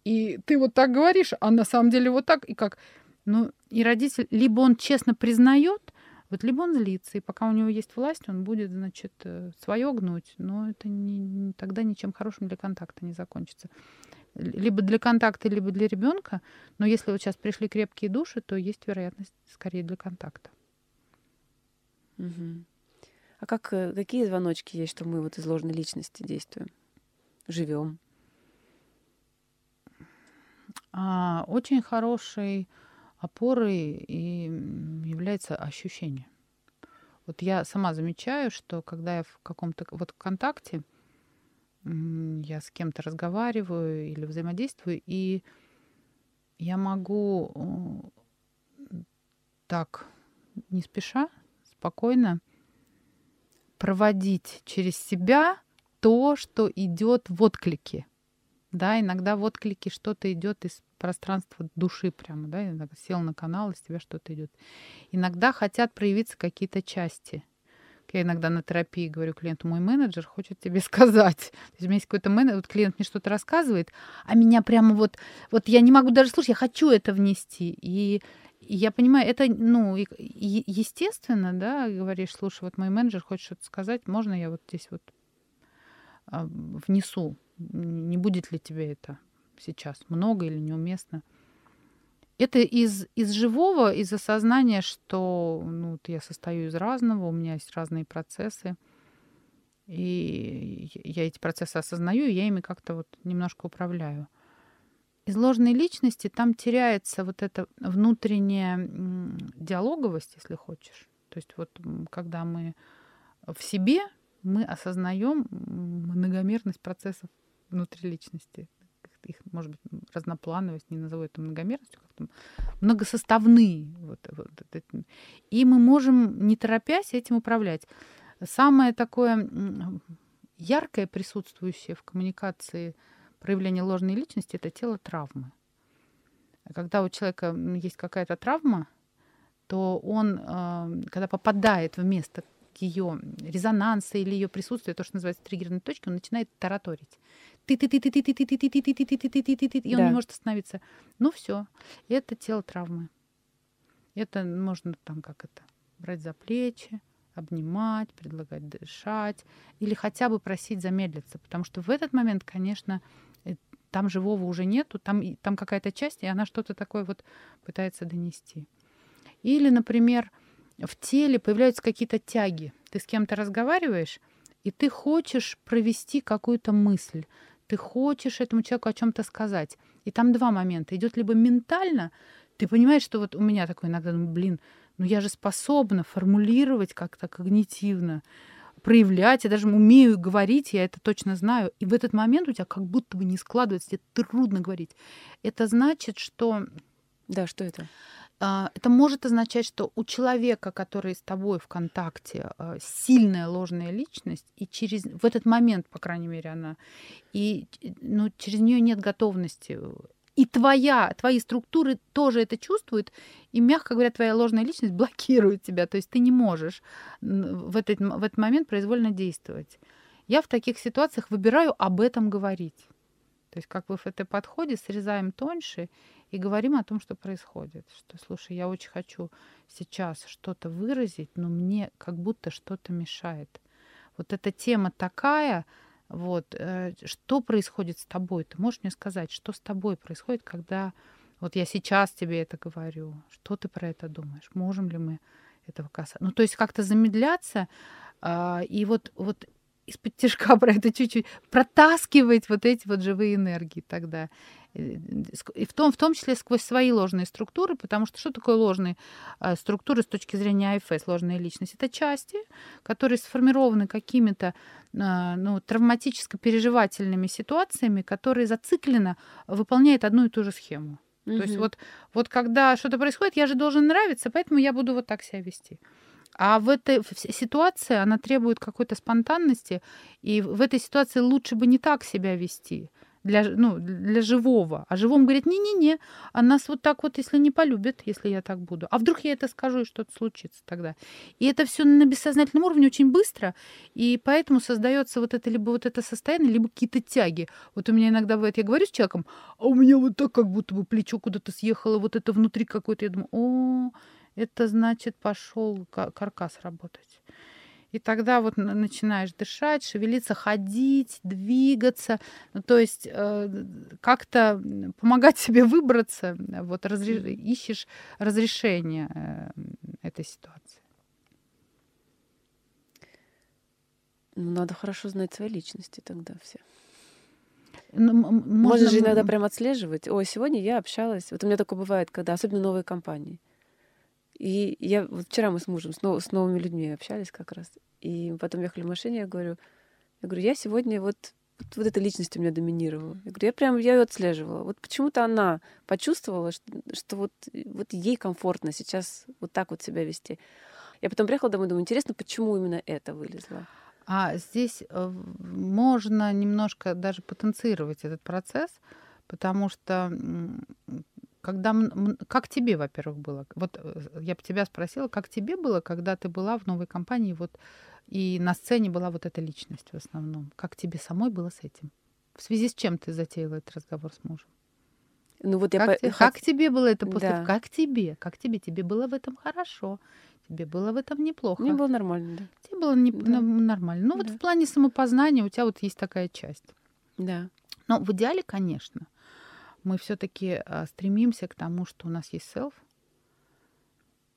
И ты вот так говоришь, а на самом деле вот так. И как? Ну, и родитель, либо он честно признает, вот либо он злится, и пока у него есть власть, он будет, значит, э, свое гнуть, но это не, тогда ничем хорошим для контакта не закончится. Либо для контакта, либо для ребенка. Но если вот сейчас пришли крепкие души, то есть вероятность скорее для контакта.
Угу. А как, э, какие звоночки есть, что мы вот из ложной личности действуем, живем?
А, очень хороший опорой и является ощущение. Вот я сама замечаю, что когда я в каком-то вот контакте, я с кем-то разговариваю или взаимодействую, и я могу так не спеша, спокойно проводить через себя то, что идет в отклике. Да, иногда в отклике что-то идет из пространства души прямо, да, иногда сел на канал, из тебя что-то идет. Иногда хотят проявиться какие-то части. Я иногда на терапии говорю клиенту, мой менеджер хочет тебе (laughs) сказать. То есть у меня есть какой-то менеджер, вот клиент мне что-то рассказывает, а меня прямо вот, вот я не могу даже слушать, я хочу это внести. И я понимаю, это, ну, естественно, да, говоришь, слушай, вот мой менеджер хочет что-то сказать, можно я вот здесь вот а, внесу? Не будет ли тебе это сейчас много или неуместно? Это из, из живого, из осознания, что ну, вот я состою из разного, у меня есть разные процессы. И я эти процессы осознаю, и я ими как-то вот немножко управляю из ложной личности там теряется вот эта внутренняя диалоговость, если хочешь. То есть вот когда мы в себе, мы осознаем многомерность процессов внутри личности. Их, может быть, разноплановость, не назову это многомерностью, как-то многосоставные. Вот, вот, и мы можем, не торопясь, этим управлять. Самое такое яркое присутствующее в коммуникации – проявление ложной личности — это тело травмы. Когда у человека есть какая-то травма, то он, э, когда попадает в место ее резонанса или ее присутствия, то, что называется триггерной точки, он начинает тараторить. Ты, ты, ты, ты, ты, ты, ты, ты, ты, ты, ты, ты, ты, ты, ты, ты, ты, и он не может остановиться. Ну все, это тело травмы. Это можно там как это брать за плечи, обнимать, предлагать дышать или хотя бы просить замедлиться, потому что в этот момент, конечно, там живого уже нету, там, там какая-то часть, и она что-то такое вот пытается донести. Или, например, в теле появляются какие-то тяги. Ты с кем-то разговариваешь, и ты хочешь провести какую-то мысль, ты хочешь этому человеку о чем-то сказать. И там два момента. Идет либо ментально, ты понимаешь, что вот у меня такой иногда, ну, блин, ну я же способна формулировать как-то когнитивно, проявлять, я даже умею говорить, я это точно знаю. И в этот момент у тебя как будто бы не складывается, тебе трудно говорить. Это значит, что...
Да, что это?
А, это может означать, что у человека, который с тобой в контакте, а, сильная ложная личность, и через в этот момент, по крайней мере, она, и ну, через нее нет готовности и твоя, твои структуры тоже это чувствуют, и, мягко говоря, твоя ложная личность блокирует тебя. То есть ты не можешь в этот, в этот момент произвольно действовать. Я в таких ситуациях выбираю об этом говорить. То есть как бы в этой подходе срезаем тоньше и говорим о том, что происходит. Что, слушай, я очень хочу сейчас что-то выразить, но мне как будто что-то мешает. Вот эта тема такая, вот, э, что происходит с тобой? Ты можешь мне сказать, что с тобой происходит, когда вот я сейчас тебе это говорю? Что ты про это думаешь? Можем ли мы этого касаться? Ну, то есть как-то замедляться а, и вот, вот из-под тяжка (laughs) про это чуть-чуть протаскивать вот эти вот живые энергии тогда. Э, и в том, в том числе сквозь свои ложные структуры, потому что что такое ложные э, структуры с точки зрения АФС, ложная личность? Это части, которые сформированы какими-то э, ну, травматическо-переживательными ситуациями, которые зацикленно выполняют одну и ту же схему. Угу. То есть вот, вот когда что-то происходит, я же должен нравиться, поэтому я буду вот так себя вести. А в этой ситуации она требует какой-то спонтанности, и в этой ситуации лучше бы не так себя вести для, ну, для живого. А живому говорит, не-не-не, а нас вот так вот, если не полюбят, если я так буду. А вдруг я это скажу, и что-то случится тогда. И это все на бессознательном уровне очень быстро, и поэтому создается вот это либо вот это состояние, либо какие-то тяги. Вот у меня иногда бывает, я говорю с человеком, а у меня вот так как будто бы плечо куда-то съехало, вот это внутри какое-то, я думаю, о, это значит пошел каркас работать. И тогда вот начинаешь дышать, шевелиться, ходить, двигаться, ну, то есть э, как-то помогать (laughs) себе выбраться, вот разреш... ищешь разрешение э, этой ситуации.
Ну, надо хорошо знать свои личности тогда все. Ну, можно... можно же иногда прям отслеживать. Ой, сегодня я общалась. Вот у меня такое бывает, когда особенно новые компании. И я вот вчера мы с мужем с, нов, с новыми людьми общались как раз. И потом ехали в машине, я говорю, я говорю, я сегодня вот вот, эта личность у меня доминировала. Я говорю, я прям я ее отслеживала. Вот почему-то она почувствовала, что, что вот, вот ей комфортно сейчас вот так вот себя вести. Я потом приехала домой, думаю, интересно, почему именно это вылезло.
А здесь э, можно немножко даже потенцировать этот процесс, потому что когда как тебе, во-первых, было? Вот э, я бы тебя спросила, как тебе было, когда ты была в новой компании, вот и на сцене была вот эта личность в основном? Как тебе самой было с этим? В связи с чем ты затеяла этот разговор с мужем?
Ну вот
как,
я
те, как тебе было это после? Да. Как тебе? Как тебе? Тебе было в этом хорошо? Тебе было в этом неплохо?
Мне было нормально, да.
Тебе было не, да. нормально. Ну да. вот в плане самопознания у тебя вот есть такая часть.
Да.
Но в идеале, конечно, мы все-таки а, стремимся к тому, что у нас есть селф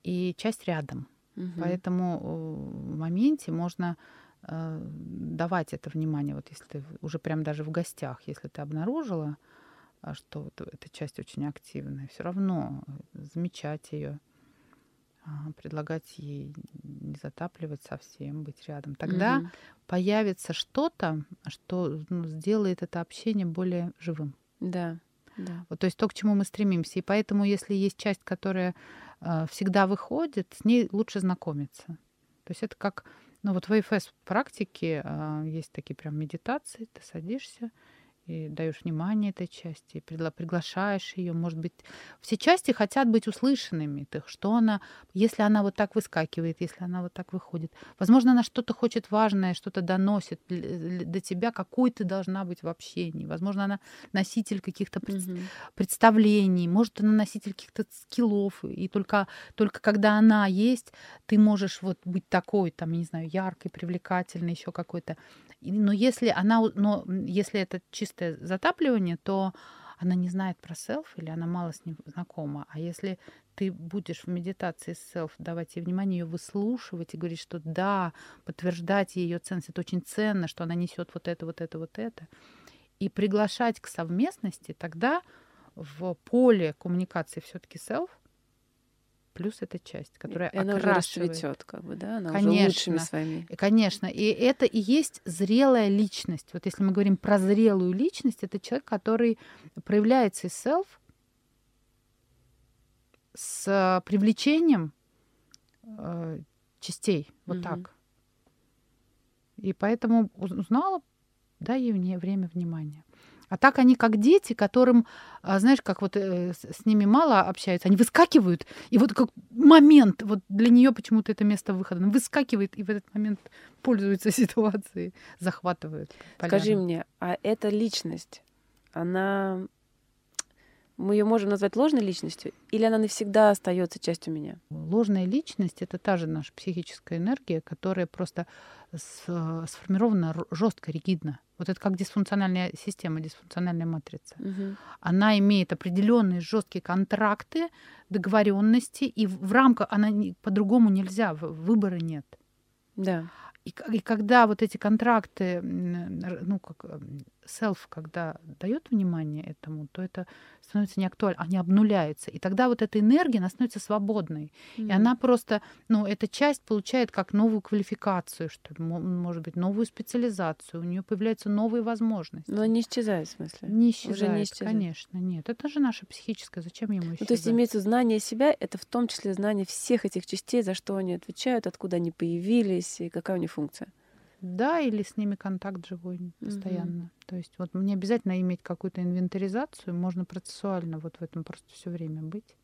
и часть рядом. Угу. Поэтому в моменте можно э, давать это внимание. Вот если ты уже прям даже в гостях, если ты обнаружила, а что вот эта часть очень активная, все равно замечать ее, а, предлагать ей не затапливать совсем, быть рядом. Тогда угу. появится что-то, что ну, сделает это общение более живым.
Да. Да.
Вот, то есть то, к чему мы стремимся. И поэтому, если есть часть, которая э, всегда выходит, с ней лучше знакомиться. То есть это как, ну вот в АФС практике э, есть такие прям медитации, ты садишься, и даешь внимание этой части, пригла- приглашаешь ее. Может быть, все части хотят быть услышанными. Так что она, если она вот так выскакивает, если она вот так выходит, возможно, она что-то хочет важное, что-то доносит до тебя, какой ты должна быть в общении. Возможно, она носитель каких-то пред- mm-hmm. представлений, может, она носитель каких-то скиллов, и только, только когда она есть, ты можешь вот быть такой, там, не знаю, яркой, привлекательной, еще какой-то. Но если она, но если это чистое затапливание, то она не знает про селф или она мало с ним знакома. А если ты будешь в медитации селф давать ей внимание, ее выслушивать и говорить, что да, подтверждать ее ценность, это очень ценно, что она несет вот это, вот это, вот это, и приглашать к совместности, тогда в поле коммуникации все-таки селф плюс эта часть, которая и
она уже расцветет, как бы, да, она
конечно,
уже лучшими своими.
Конечно, и это и есть зрелая личность. Вот если мы говорим про зрелую личность, это человек, который проявляется из self с привлечением э, частей, вот угу. так. И поэтому узнала, дай ей время внимания. А так они как дети, которым, а, знаешь, как вот э, с ними мало общаются, они выскакивают, и вот как момент, вот для нее почему-то это место выхода, она выскакивает и в этот момент пользуется (laughs) ситуацией, захватывает.
Поляну. Скажи мне, а эта личность, она мы ее можем назвать ложной личностью, или она навсегда остается частью меня?
Ложная личность это та же наша психическая энергия, которая просто сформирована жестко, ригидно. Вот это как дисфункциональная система, дисфункциональная матрица.
Угу.
Она имеет определенные жесткие контракты, договоренности, и в рамках она по-другому нельзя, выбора нет.
Да.
И, и когда вот эти контракты, ну, как self, когда дает внимание этому, то это становится не актуально, они обнуляются. И тогда вот эта энергия, она становится свободной. Mm-hmm. И она просто, ну, эта часть получает как новую квалификацию, что может быть, новую специализацию, у нее появляются новые возможности.
Но не исчезает, в смысле?
Не исчезает, Уже не исчезает. конечно, нет. Это же наше психическое, зачем ему исчезать?
Ну, то есть имеется знание себя, это в том числе знание всех этих частей, за что они отвечают, откуда они появились и какая у них функция.
Да, или с ними контакт живой постоянно. Угу. То есть вот мне обязательно иметь какую-то инвентаризацию, можно процессуально вот в этом просто все время быть.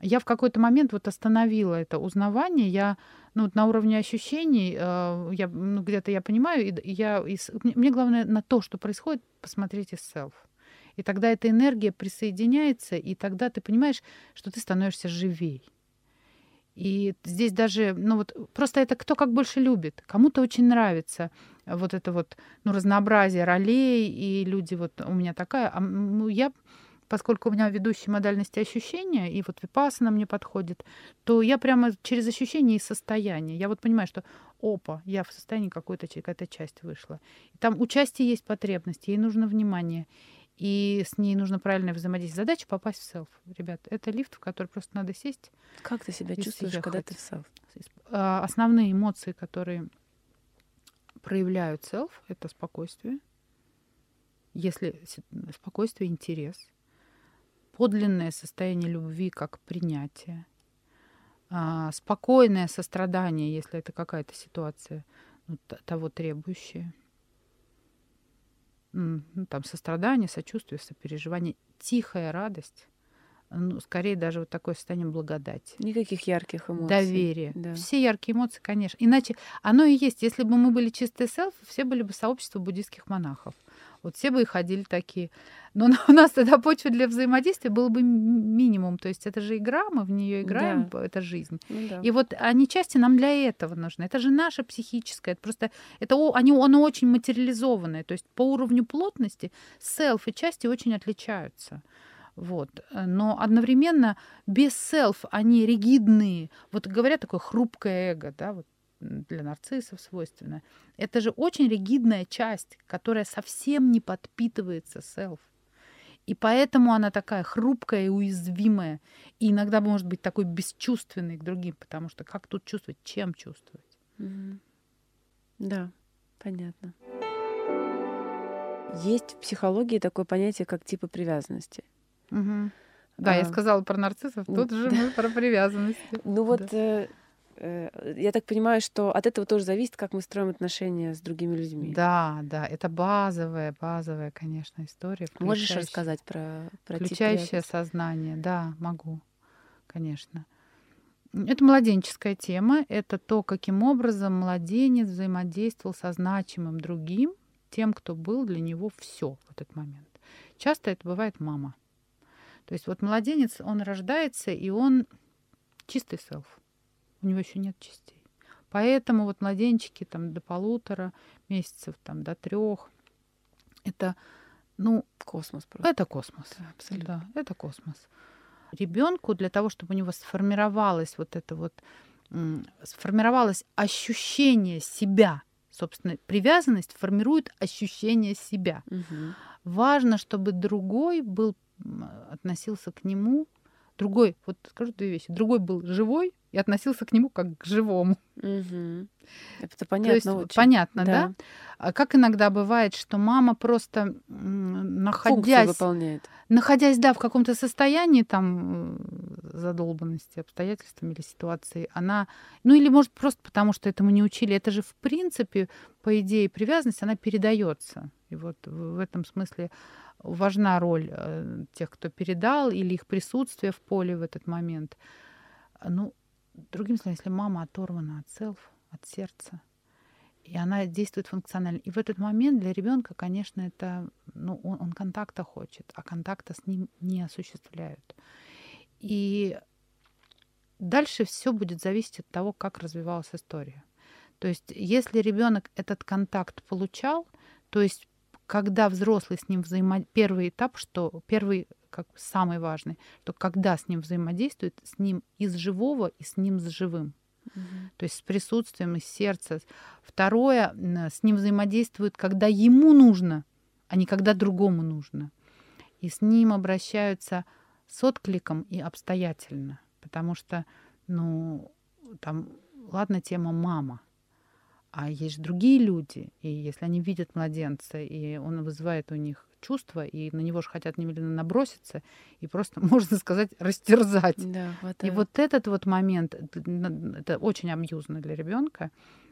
Я в какой-то момент вот остановила это узнавание. Я ну, вот на уровне ощущений, э, я, ну, где-то я понимаю, и я, и, мне главное на то, что происходит, посмотреть из self. И тогда эта энергия присоединяется, и тогда ты понимаешь, что ты становишься живей. И здесь даже, ну вот, просто это кто как больше любит. Кому-то очень нравится вот это вот, ну, разнообразие ролей, и люди вот, у меня такая, а ну, я, поскольку у меня ведущие модальности ощущения, и вот випасана мне подходит, то я прямо через ощущения и состояние. Я вот понимаю, что опа, я в состоянии какой-то, какая-то часть вышла. И там у части есть потребность, ей нужно внимание и с ней нужно правильно взаимодействовать. Задача попасть в селф. Ребят, это лифт, в который просто надо сесть.
Как ты себя чувствуешь, съехать. когда ты в селф?
А, основные эмоции, которые проявляют селф, это спокойствие. Если спокойствие, интерес, подлинное состояние любви как принятие, а, спокойное сострадание, если это какая-то ситуация ну, того требующие. Ну, там сострадание, сочувствие, сопереживание, тихая радость ну, скорее даже вот такое состояние благодати.
Никаких ярких эмоций.
Доверие. Да. Все яркие эмоции, конечно. Иначе оно и есть. Если бы мы были чистые селфи, все были бы сообщество буддийских монахов. Вот все бы и ходили такие. Но (laughs) у нас тогда почва для взаимодействия был бы минимум. То есть это же игра, мы в нее играем, да. это жизнь. Ну, да. И вот они части нам для этого нужны. Это же наше психическое. Это просто это они, оно очень материализованное. То есть по уровню плотности селф и части очень отличаются. Вот. Но одновременно без селф они ригидные. Вот говорят такое хрупкое эго, да, вот для нарциссов свойственно. Это же очень ригидная часть, которая совсем не подпитывается селф. И поэтому она такая хрупкая и уязвимая. И иногда может быть такой бесчувственной к другим, потому что как тут чувствовать, чем чувствовать?
Mm-hmm. Да, понятно. Есть в психологии такое понятие, как типы привязанности.
Угу. Да, а, я сказала про нарциссов, тут (laughs) же мы про привязанности.
Ну вот, э, э, я так понимаю, что от этого тоже зависит, как мы строим отношения с другими людьми.
Да, да, это базовая, базовая, конечно, история.
Можешь рассказать про, про
Включающее сознание, да, могу, конечно. Это младенческая тема, это то, каким образом младенец взаимодействовал со значимым другим, тем, кто был для него все в этот момент. Часто это бывает мама. То есть вот младенец, он рождается, и он чистый селф. У него еще нет частей. Поэтому вот младенчики там до полутора месяцев, там до трех, это, ну,
космос просто.
Это космос. Да, абсолютно. Да, это космос. Ребенку для того, чтобы у него сформировалось вот это вот, сформировалось ощущение себя, собственно, привязанность формирует ощущение себя. Угу. Важно, чтобы другой был относился к нему. Другой, вот скажу две вещи. Другой был живой и относился к нему как к живому.
Угу. Это понятно. То
есть, понятно, да. да? А как иногда бывает, что мама просто находясь,
выполняет.
находясь, да, в каком-то состоянии там задолбанности обстоятельствами или ситуации, она, ну или может просто потому, что этому не учили, это же в принципе по идее привязанность, она передается. И вот в этом смысле важна роль э, тех, кто передал, или их присутствие в поле в этот момент. Ну, другим словом, если мама оторвана от селф, от сердца, и она действует функционально. И в этот момент для ребенка, конечно, это, ну, он, он контакта хочет, а контакта с ним не осуществляют. И дальше все будет зависеть от того, как развивалась история. То есть, если ребенок этот контакт получал, то есть когда взрослый с ним взаимодействует, первый этап, что первый, как самый важный, что когда с ним взаимодействует, с ним из живого и с ним с живым. Угу. То есть с присутствием из сердца. Второе, с ним взаимодействует, когда ему нужно, а не когда другому нужно. И с ним обращаются с откликом и обстоятельно. Потому что, ну, там, ладно, тема мама — а есть же другие люди, и если они видят младенца, и он вызывает у них чувства, и на него же хотят немедленно наброситься, и просто, (laughs) можно сказать, растерзать.
Да,
и вот этот вот момент, это очень абьюзно для ребенка.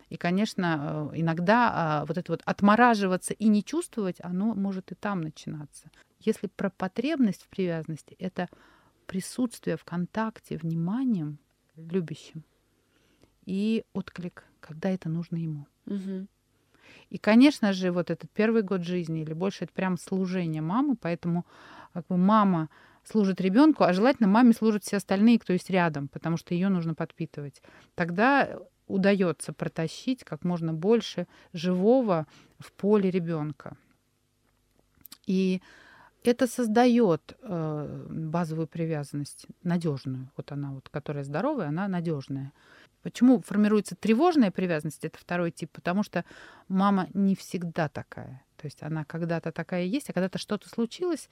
И, конечно, э, иногда а, вот это вот отмораживаться и не чувствовать, оно может и там начинаться. Если про потребность в привязанности, это присутствие в контакте, вниманием любящим и отклик когда это нужно ему.
Угу.
И, конечно же, вот этот первый год жизни или больше это прям служение мамы, поэтому как бы мама служит ребенку, а желательно маме служат все остальные, кто есть рядом, потому что ее нужно подпитывать. Тогда удается протащить как можно больше живого в поле ребенка. И это создает э, базовую привязанность, надежную. Вот она, вот, которая здоровая, она надежная. Почему формируется тревожная привязанность, это второй тип, потому что мама не всегда такая. То есть она когда-то такая есть, а когда-то что-то случилось,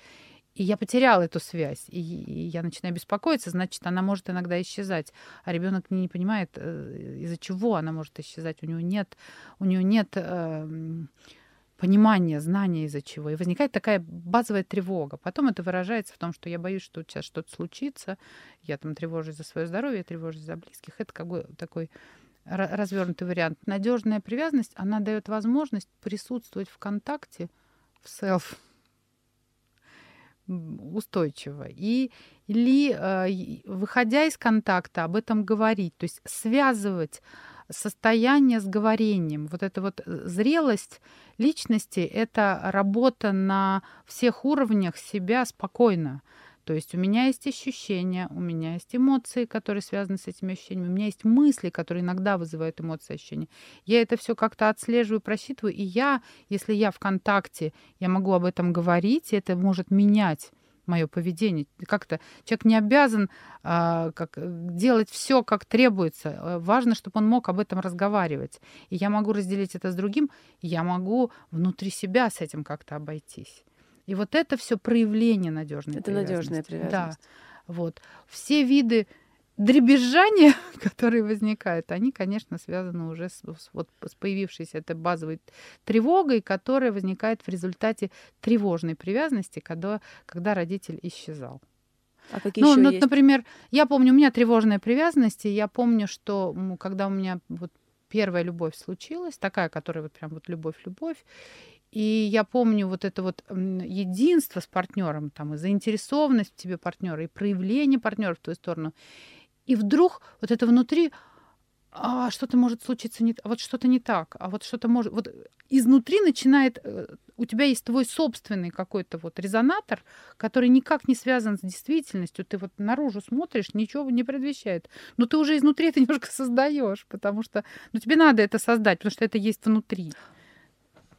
и я потеряла эту связь, и, и я начинаю беспокоиться, значит, она может иногда исчезать, а ребенок не, понимает, э, из-за чего она может исчезать. У него нет, у него нет э, понимание, знание из-за чего. И возникает такая базовая тревога. Потом это выражается в том, что я боюсь, что сейчас что-то случится, я там тревожусь за свое здоровье, я тревожусь за близких. Это как бы такой развернутый вариант. Надежная привязанность, она дает возможность присутствовать в контакте, в селф, устойчиво. И, или, э, выходя из контакта, об этом говорить. То есть связывать состояние с говорением. Вот эта вот э, зрелость личности — это работа на всех уровнях себя спокойно. То есть у меня есть ощущения, у меня есть эмоции, которые связаны с этими ощущениями, у меня есть мысли, которые иногда вызывают эмоции, ощущения. Я это все как-то отслеживаю, просчитываю, и я, если я в контакте, я могу об этом говорить, и это может менять мое поведение. Как-то человек не обязан а, как, делать все, как требуется. Э, важно, чтобы он мог об этом разговаривать. И я могу разделить это с другим, я могу внутри себя с этим как-то обойтись. И вот это все проявление надежной
Это надежная привязанность.
Да. Вот. Все виды дребезжания, (laughs) которые возникают, они, конечно, связаны уже с, с, вот, с появившейся этой базовой тревогой, которая возникает в результате тревожной привязанности, когда, когда родитель исчезал.
А какие ну, еще
ну,
есть?
например, я помню, у меня тревожная привязанность, и я помню, что когда у меня вот первая любовь случилась, такая, которая вот прям вот любовь-любовь, и я помню вот это вот единство с партнером, там, и заинтересованность в тебе партнера, и проявление партнера в твою сторону. И вдруг вот это внутри, а что-то может случиться не, вот что-то не так, а вот что-то может, вот изнутри начинает, э, у тебя есть твой собственный какой-то вот резонатор, который никак не связан с действительностью, ты вот наружу смотришь, ничего не предвещает, но ты уже изнутри это немножко создаешь, потому что, ну тебе надо это создать, потому что это есть внутри.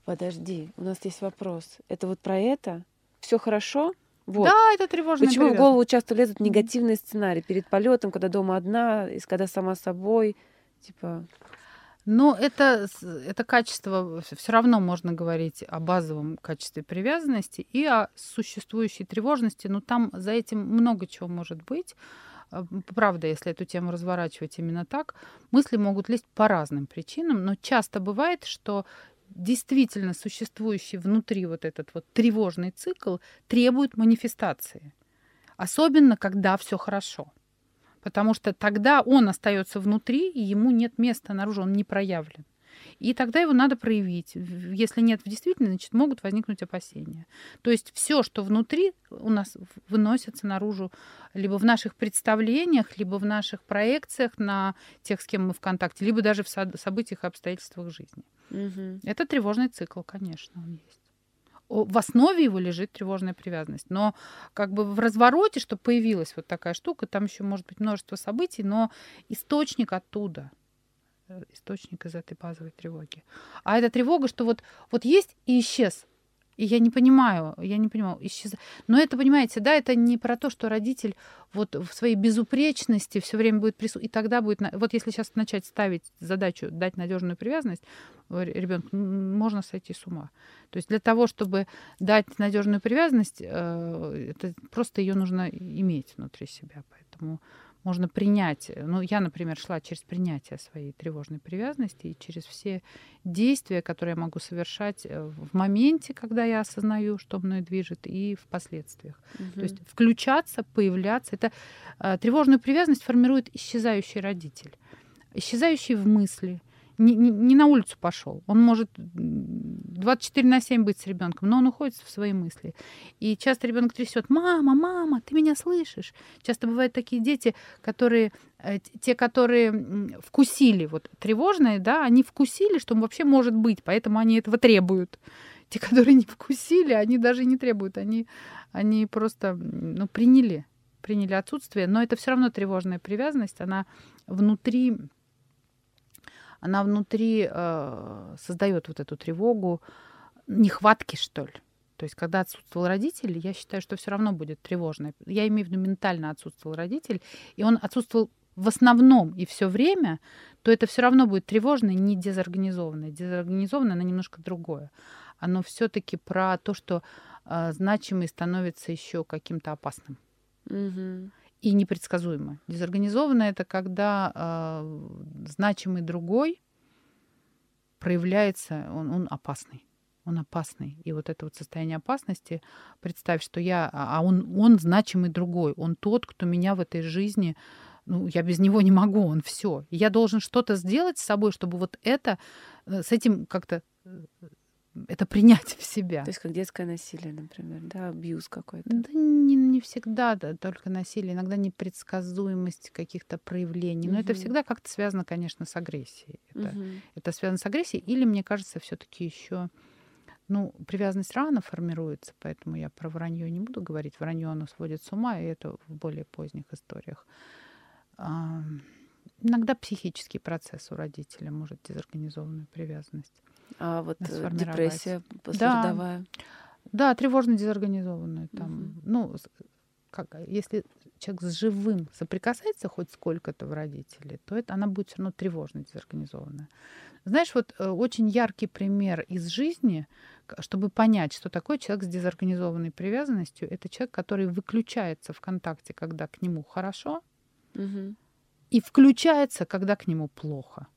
Подожди, у нас есть вопрос. Это вот про это? Все хорошо?
Вот. Да, это тревожно.
Почему в голову часто лезут негативные сценарии перед полетом, когда дома одна, и когда сама собой, типа.
Но это, это качество, все равно можно говорить о базовом качестве привязанности и о существующей тревожности, но там за этим много чего может быть. А, правда, если эту тему разворачивать именно так, мысли могут лезть по разным причинам, но часто бывает, что действительно существующий внутри вот этот вот тревожный цикл требует манифестации. Особенно, когда все хорошо. Потому что тогда он остается внутри, и ему нет места наружу, он не проявлен. И тогда его надо проявить. Если нет в действительности, значит, могут возникнуть опасения. То есть все, что внутри у нас выносится наружу либо в наших представлениях, либо в наших проекциях на тех, с кем мы в контакте, либо даже в событиях и обстоятельствах жизни. Угу. Это тревожный цикл, конечно, он есть в основе его лежит тревожная привязанность. Но как бы в развороте, что появилась вот такая штука, там еще может быть множество событий, но источник оттуда. Источник из этой базовой тревоги. А эта тревога, что вот, вот есть и исчез. И я не понимаю, я не понимаю, исчез. Но это, понимаете, да, это не про то, что родитель вот в своей безупречности все время будет присутствовать. И тогда будет... Вот если сейчас начать ставить задачу дать надежную привязанность, ребенку можно сойти с ума. То есть для того, чтобы дать надежную привязанность, э, это просто ее нужно иметь внутри себя. Поэтому можно принять. Ну, я, например, шла через принятие своей тревожной привязанности и через все действия, которые я могу совершать э, в моменте, когда я осознаю, что мной движет, и в последствиях. Угу. То есть включаться, появляться. Это э, тревожную привязанность формирует исчезающий родитель, исчезающий в мысли, не, не, не на улицу пошел. Он может 24 на 7 быть с ребенком, но он уходит в свои мысли. И часто ребенок трясет: Мама, мама, ты меня слышишь? Часто бывают такие дети, которые э, те, которые вкусили вот тревожные, да, они вкусили, что вообще может быть, поэтому они этого требуют. Те, которые не вкусили, они даже не требуют, они, они просто ну, приняли, приняли отсутствие, но это все равно тревожная привязанность, она внутри она внутри э, создает вот эту тревогу, нехватки, что ли. То есть, когда отсутствовал родитель, я считаю, что все равно будет тревожно. Я имею в виду ментально отсутствовал родитель, и он отсутствовал в основном и все время, то это все равно будет тревожно, не дезорганизованное. Дезорганизованное, оно немножко другое. Оно все-таки про то, что э, значимый становится еще каким-то опасным. Угу и непредсказуемо. Дезорганизованно это когда э, значимый другой проявляется, он, он опасный. Он опасный. И вот это вот состояние опасности, представь, что я, а, а он, он значимый другой, он тот, кто меня в этой жизни ну, я без него не могу, он все. Я должен что-то сделать с собой, чтобы вот это, э, с этим как-то э, это принять в себя.
То есть как детское насилие, например, да, абьюз какой-то.
Да не, не всегда да, только насилие, иногда непредсказуемость каких-то проявлений. Но угу. это всегда как-то связано, конечно, с агрессией. Это, угу. это связано с агрессией, или, мне кажется, все-таки еще ну, привязанность рано формируется, поэтому я про вранье не буду говорить. Вранье оно сводит с ума, и это в более поздних историях. А, иногда психический процесс у родителя может дезорганизованную привязанность.
А вот э, депрессия послеродовая?
Да, да тревожно-дезорганизованную. Там, угу. Ну, как, если человек с живым соприкасается хоть сколько-то в родителе, то это, она будет все равно тревожно дезорганизованная. Знаешь, вот э, очень яркий пример из жизни, чтобы понять, что такое человек с дезорганизованной привязанностью, это человек, который выключается в контакте, когда к нему хорошо, угу. и включается, когда к нему плохо.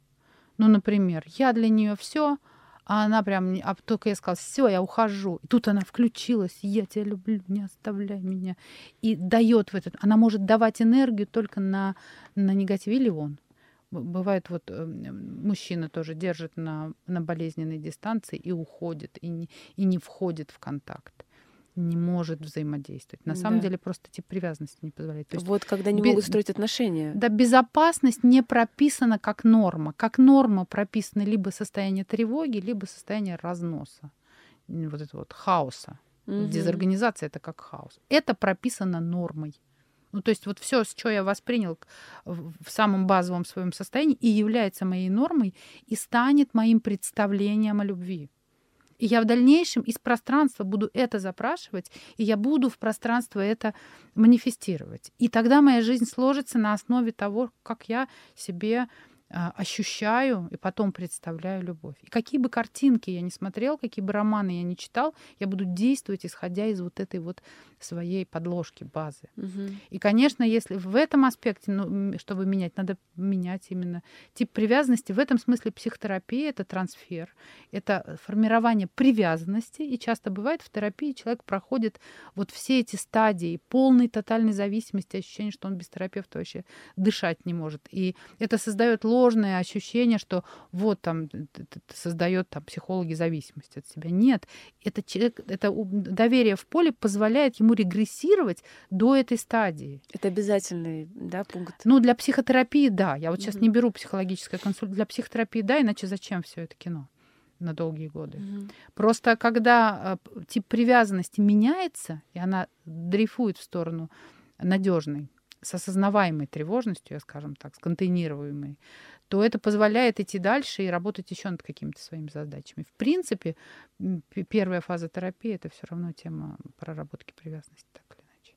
Ну, например, я для нее все, а она прям, а только я сказала, все, я ухожу. И тут она включилась, я тебя люблю, не оставляй меня. И дает в этот, она может давать энергию только на, на негативе или он. Бывает, вот э, мужчина тоже держит на, на болезненной дистанции и уходит, и не, и не входит в контакт не может взаимодействовать. На да. самом деле просто тип привязанности не позволяет.
То есть вот когда не без... могут строить отношения.
Да, безопасность не прописана как норма. Как норма прописано либо состояние тревоги, либо состояние разноса. Вот это вот хаоса. Угу. Дезорганизация это как хаос. Это прописано нормой. Ну, то есть вот все, с чего я воспринял в самом базовом своем состоянии, и является моей нормой, и станет моим представлением о любви. И я в дальнейшем из пространства буду это запрашивать, и я буду в пространство это манифестировать. И тогда моя жизнь сложится на основе того, как я себе ощущаю и потом представляю любовь. И какие бы картинки я не смотрел, какие бы романы я не читал, я буду действовать, исходя из вот этой вот своей подложки, базы. Угу. И, конечно, если в этом аспекте, ну, чтобы менять, надо менять именно тип привязанности. В этом смысле психотерапия — это трансфер, это формирование привязанности. И часто бывает в терапии человек проходит вот все эти стадии полной тотальной зависимости, ощущение, что он без терапевта вообще дышать не может. И это создает ложное ощущение, что вот там создает там психологи зависимость от себя. Нет, это, человек, это доверие в поле позволяет ему регрессировать до этой стадии.
Это обязательный да, пункт?
Ну, для психотерапии, да. Я вот сейчас mm-hmm. не беру психологическое консультацию. Для психотерапии, да, иначе зачем все это кино? на долгие годы. Mm-hmm. Просто когда э, тип привязанности меняется, и она дрейфует в сторону надежной, с осознаваемой тревожностью, скажем так, с контейнируемой, то это позволяет идти дальше и работать еще над какими-то своими задачами. В принципе, первая фаза терапии это все равно тема проработки привязанности, так или иначе.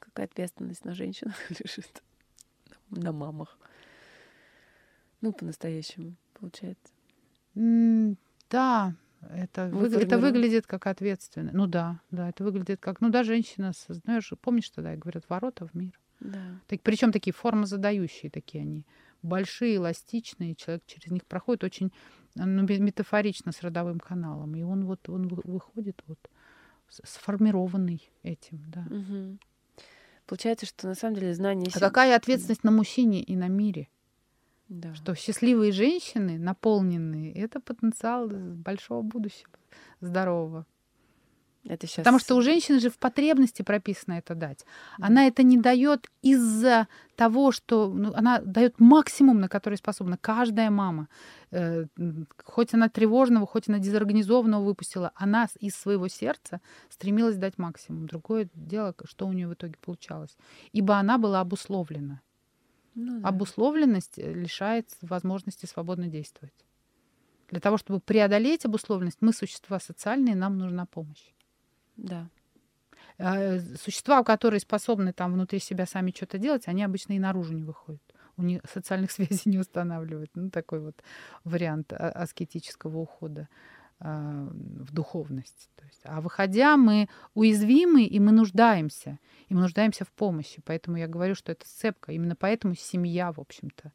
Какая ответственность на женщинах (laughs) лежит, на мамах. Ну, по-настоящему, получается.
да, это, вы, это выглядит как ответственность. Ну да, да, это выглядит как, ну да, женщина, знаешь, помнишь тогда, я говорят, ворота в мир.
Да.
Так, причем такие формы задающие такие они. Большие, эластичные, человек через них проходит очень ну, метафорично с родовым каналом. И он вот он выходит вот сформированный этим, да.
Угу. Получается, что на самом деле знание...
А какая ответственность на мужчине и на мире?
Да.
Что счастливые женщины, наполненные, это потенциал большого будущего, здорового.
Это сейчас...
Потому что у женщины же в потребности прописано это дать. Она это не дает из-за того, что ну, она дает максимум, на который способна каждая мама. Э, хоть она тревожного, хоть она дезорганизованного выпустила, она из своего сердца стремилась дать максимум. Другое дело, что у нее в итоге получалось. Ибо она была обусловлена. Ну, да. Обусловленность лишает возможности свободно действовать. Для того, чтобы преодолеть обусловленность, мы существа социальные, нам нужна помощь.
Да.
А, существа, которые способны там внутри себя сами что-то делать, они обычно и наружу не выходят. У них (laughs) социальных связей не устанавливают. Ну, такой вот вариант а, аскетического ухода а, в духовность. То есть, а выходя, мы уязвимы, и мы нуждаемся. И мы нуждаемся в помощи. Поэтому я говорю, что это сцепка. Именно поэтому семья, в общем-то,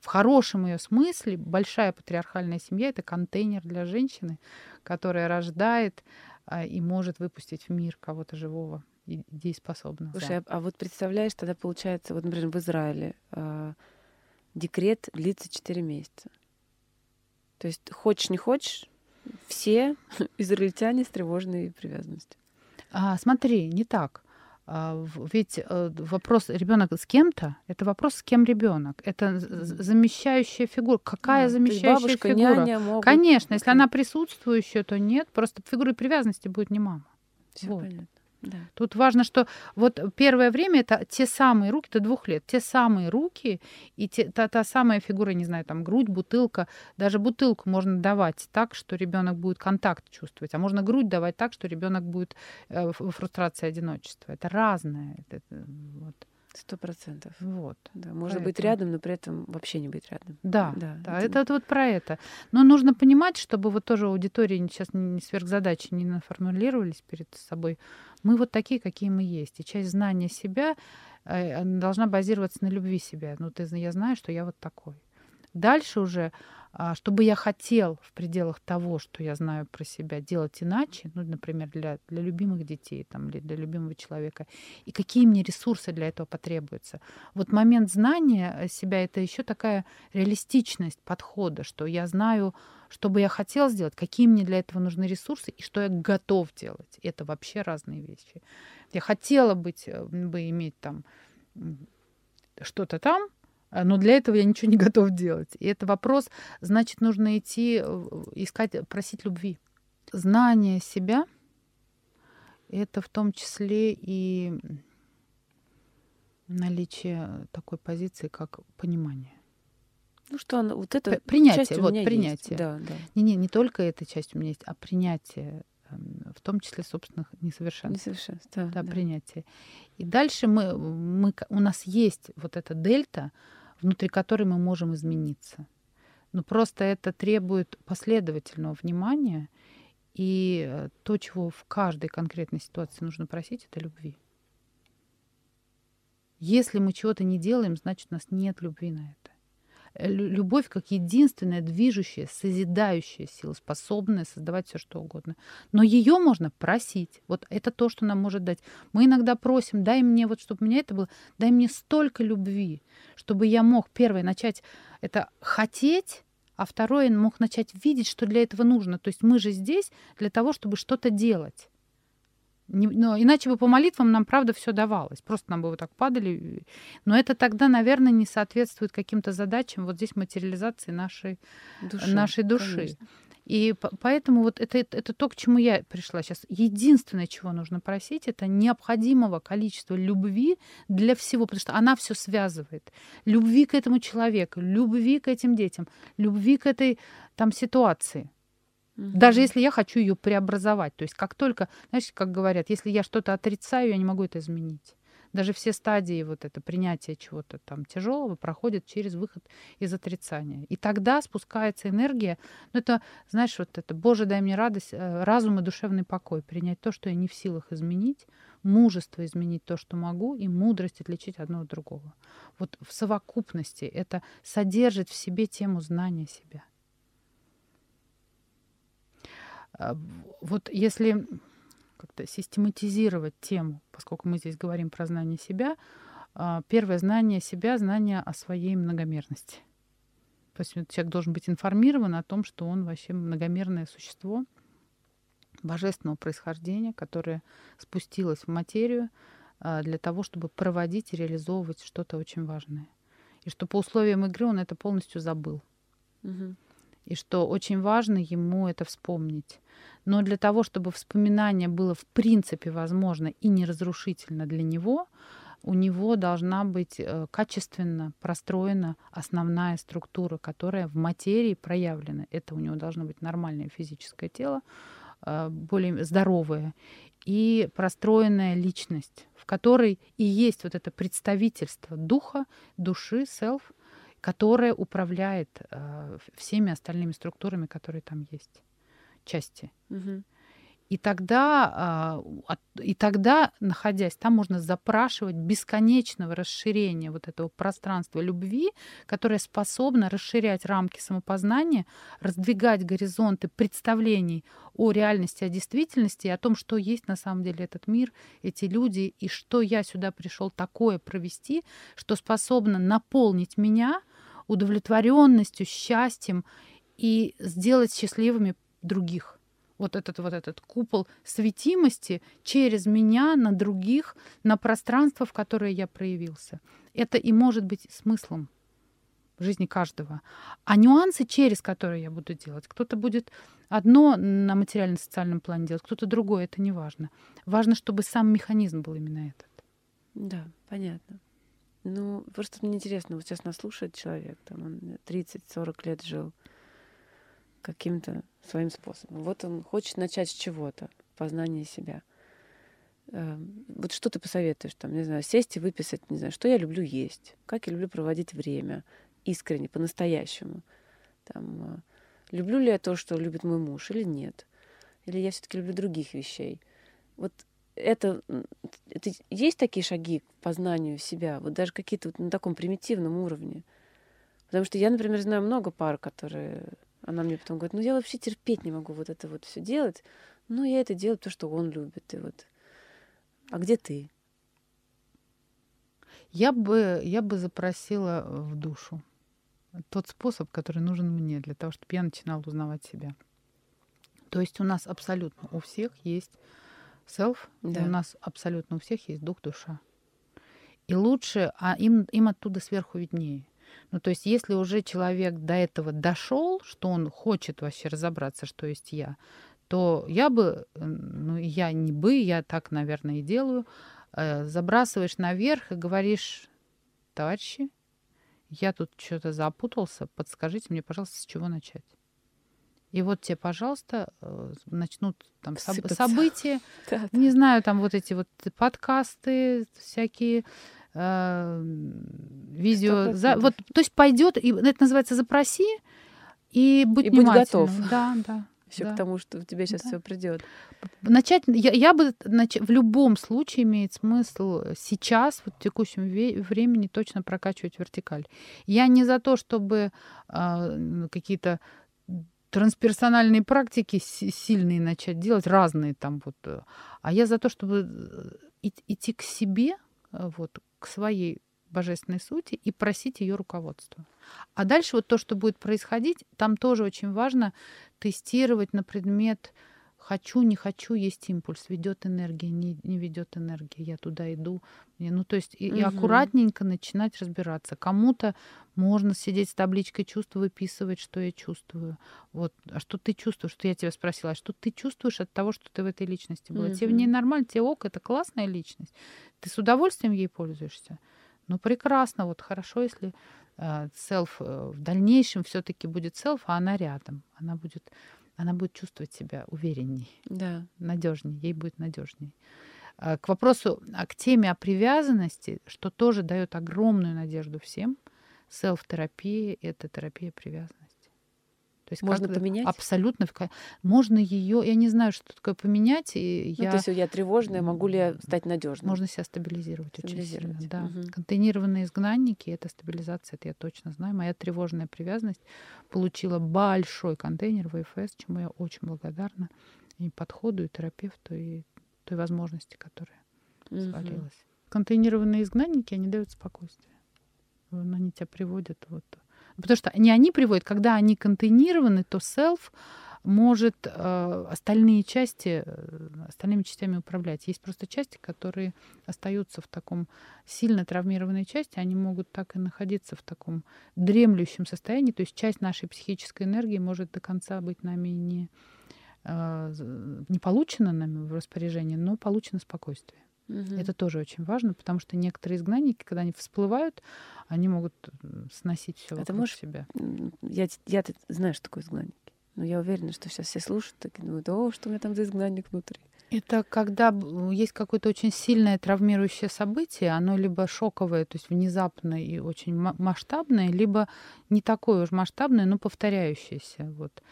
в хорошем ее смысле, большая патриархальная семья — это контейнер для женщины, которая рождает и может выпустить в мир кого-то живого дееспособна.
Слушай, да. а, а вот представляешь, тогда получается, вот, например, в Израиле э, декрет длится 4 месяца. То есть хочешь не хочешь, все (laughs) израильтяне с тревожной привязанностью.
А, смотри, не так. А, ведь э, вопрос ребенок с кем-то это вопрос с кем ребенок. Это замещающая фигура. Какая а, замещающая бабушка, фигура?
Няня могут...
Конечно, если она присутствующая, то нет. Просто фигурой привязанности будет не мама.
Все вот. понятно.
Да. Тут важно, что вот первое время это те самые руки, до двух лет, те самые руки и те, та, та самая фигура, не знаю, там грудь, бутылка. Даже бутылку можно давать так, что ребенок будет контакт чувствовать, а можно грудь давать так, что ребенок будет э, в фрустрации одиночества. Это разное. Это,
вот. Сто процентов.
Вот.
Да, можно быть рядом, но при этом вообще не быть рядом.
Да, да, да это... это вот про это. Но нужно понимать, чтобы вот тоже аудитории сейчас не сверхзадачи не наформулировались перед собой. Мы вот такие, какие мы есть. И часть знания себя э, должна базироваться на любви себя. Ну, ты, я знаю, что я вот такой. Дальше уже а, чтобы я хотел в пределах того, что я знаю про себя, делать иначе, ну, например, для, для любимых детей там, или для любимого человека, и какие мне ресурсы для этого потребуются. Вот момент знания себя — это еще такая реалистичность подхода, что я знаю, что бы я хотел сделать, какие мне для этого нужны ресурсы и что я готов делать. Это вообще разные вещи. Я хотела быть, э, бы иметь там что-то там, но для этого я ничего не (laughs) готов делать. И это вопрос, значит, нужно идти, искать, просить любви. Знание себя — это в том числе и наличие такой позиции, как понимание.
Ну что, она, вот это
принятие, часть вот принятие.
Есть. Да, да.
Не, не, не только эта часть у меня есть, а принятие, в том числе собственных несовершенств.
Несовершенств, да,
да, да. принятие. И дальше мы, мы, у нас есть вот эта дельта, внутри которой мы можем измениться. Но просто это требует последовательного внимания, и э, то, чего в каждой конкретной ситуации нужно просить, это любви. Если мы чего-то не делаем, значит, у нас нет любви на это. Любовь как единственная движущая, созидающая сила, способная создавать все что угодно. Но ее можно просить. Вот это то, что нам может дать. Мы иногда просим, дай мне, вот чтобы у меня это было, дай мне столько любви, чтобы я мог, первое, начать это хотеть, а второе, мог начать видеть, что для этого нужно. То есть мы же здесь для того, чтобы что-то делать. Но иначе бы по молитвам нам, правда, все давалось. Просто нам бы вот так падали. Но это тогда, наверное, не соответствует каким-то задачам вот здесь материализации нашей души. Нашей души. Конечно. И поэтому вот это, это, это то, к чему я пришла сейчас. Единственное, чего нужно просить, это необходимого количества любви для всего, потому что она все связывает. Любви к этому человеку, любви к этим детям, любви к этой там ситуации. Угу. Даже если я хочу ее преобразовать. То есть как только, знаешь, как говорят, если я что-то отрицаю, я не могу это изменить. Даже все стадии вот это принятия чего-то там тяжелого проходят через выход из отрицания. И тогда спускается энергия. Ну это, знаешь, вот это, Боже, дай мне радость, э, разум и душевный покой. Принять то, что я не в силах изменить, мужество изменить то, что могу, и мудрость отличить одно от другого. Вот в совокупности это содержит в себе тему знания себя. А, вот если как-то систематизировать тему, поскольку мы здесь говорим про знание себя, а, первое знание себя, знание о своей многомерности. То есть человек должен быть информирован о том, что он вообще многомерное существо божественного происхождения, которое спустилось в материю а, для того, чтобы проводить и реализовывать что-то очень важное. И что по условиям игры он это полностью забыл. Угу и что очень важно ему это вспомнить. Но для того, чтобы вспоминание было в принципе возможно и не разрушительно для него, у него должна быть э, качественно простроена основная структура, которая в материи проявлена. Это у него должно быть нормальное физическое тело, э, более здоровое, и простроенная личность, в которой и есть вот это представительство духа, души, self, которая управляет э, всеми остальными структурами, которые там есть, части. Угу. И тогда, а, и тогда, находясь там, можно запрашивать бесконечного расширения вот этого пространства любви, которое способно расширять рамки самопознания, раздвигать горизонты представлений о реальности, о действительности, о том, что есть на самом деле этот мир, эти люди, и что я сюда пришел такое провести, что способно наполнить меня удовлетворенностью, счастьем и сделать счастливыми других вот этот вот этот купол светимости через меня на других, на пространство, в которое я проявился. Это и может быть смыслом жизни каждого. А нюансы, через которые я буду делать, кто-то будет одно на материально-социальном плане делать, кто-то другое, это не важно. Важно, чтобы сам механизм был именно этот.
Да, понятно. Ну, просто мне интересно, вот сейчас нас слушает человек, там он 30-40 лет жил каким-то своим способом. Вот он хочет начать с чего-то, познание себя. Эм, вот что ты посоветуешь там, не знаю, сесть и выписать, не знаю, что я люблю есть, как я люблю проводить время, искренне, по-настоящему. Там, э, люблю ли я то, что любит мой муж, или нет? Или я все-таки люблю других вещей? Вот это, это есть такие шаги к познанию себя, вот даже какие-то вот на таком примитивном уровне. Потому что я, например, знаю много пар, которые она мне потом говорит, ну я вообще терпеть не могу вот это вот все делать. Ну я это делаю, то, что он любит. И вот. А где ты?
Я бы, я бы запросила в душу тот способ, который нужен мне для того, чтобы я начинала узнавать себя. То есть у нас абсолютно у всех есть self, да. у нас абсолютно у всех есть дух, душа. И лучше, а им, им оттуда сверху виднее. Ну, то есть, если уже человек до этого дошел, что он хочет вообще разобраться, что есть я, то я бы, ну, я не бы, я так, наверное, и делаю, э, забрасываешь наверх и говоришь, товарищи, я тут что-то запутался, подскажите мне, пожалуйста, с чего начать. И вот тебе, пожалуйста, э, начнут там соб- события, (laughs) не знаю, там вот эти вот подкасты всякие, э, видео. За, вот, то есть пойдет, и это называется запроси и будь
и будь готов.
Да, да.
Все
да.
к тому, что у тебя сейчас да. все придет.
Начать, я, я бы нач, в любом случае имеет смысл сейчас, вот в текущем ве- времени, точно прокачивать вертикаль. Я не за то, чтобы э, какие-то трансперсональные практики сильные начать делать, разные там вот. Э, а я за то, чтобы э, идти к себе, э, вот, к своей божественной сути и просить ее руководства. А дальше вот то, что будет происходить, там тоже очень важно тестировать на предмет хочу, не хочу, есть импульс, ведет энергия, не, не ведет энергия, я туда иду. Ну, то есть и, угу. и аккуратненько начинать разбираться. Кому-то можно сидеть с табличкой чувств, выписывать, что я чувствую. Вот, а что ты чувствуешь? Что я тебя спросила, а что ты чувствуешь от того, что ты в этой личности была? Угу. Тебе в ней нормально, тебе ок, это классная личность. Ты с удовольствием ей пользуешься. Ну, прекрасно, вот хорошо, если э, self э, в дальнейшем все-таки будет self, а она рядом. Она будет, она будет чувствовать себя уверенней,
да.
надежней, ей будет надежней. Э, к вопросу, а к теме о привязанности, что тоже дает огромную надежду всем, селф-терапия — это терапия привязанности.
То есть можно поменять?
Абсолютно. Можно ее, я не знаю, что такое поменять. И
ну,
я...
То есть я тревожная, могу ли я стать надежной?
Можно себя стабилизировать,
стабилизировать.
очень сильно. Да.
Угу.
Контейнированные изгнанники — это стабилизация, это я точно знаю. Моя тревожная привязанность получила большой контейнер в ИФС, чему я очень благодарна и подходу, и терапевту, и той возможности, которая угу. свалилась. Контейнированные изгнанники, они дают спокойствие. Они тебя приводят вот Потому что не они приводят, когда они контейнированы, то self может э, остальные части, э, остальными частями управлять. Есть просто части, которые остаются в таком сильно травмированной части, они могут так и находиться в таком дремлющем состоянии, то есть часть нашей психической энергии может до конца быть нами не, э, не получена нами в распоряжение, но получено спокойствие. Угу. Это тоже очень важно, потому что некоторые изгнанники, когда они всплывают, они могут сносить все вокруг можешь... себя.
Я, я ты знаешь, что такое изгнанники. Но я уверена, что сейчас все слушают, так и думают, о, что у меня там за изгнанник внутри.
Это когда есть какое-то очень сильное травмирующее событие, оно либо шоковое, то есть внезапное и очень масштабное, либо не такое уж масштабное, но повторяющееся. Вот.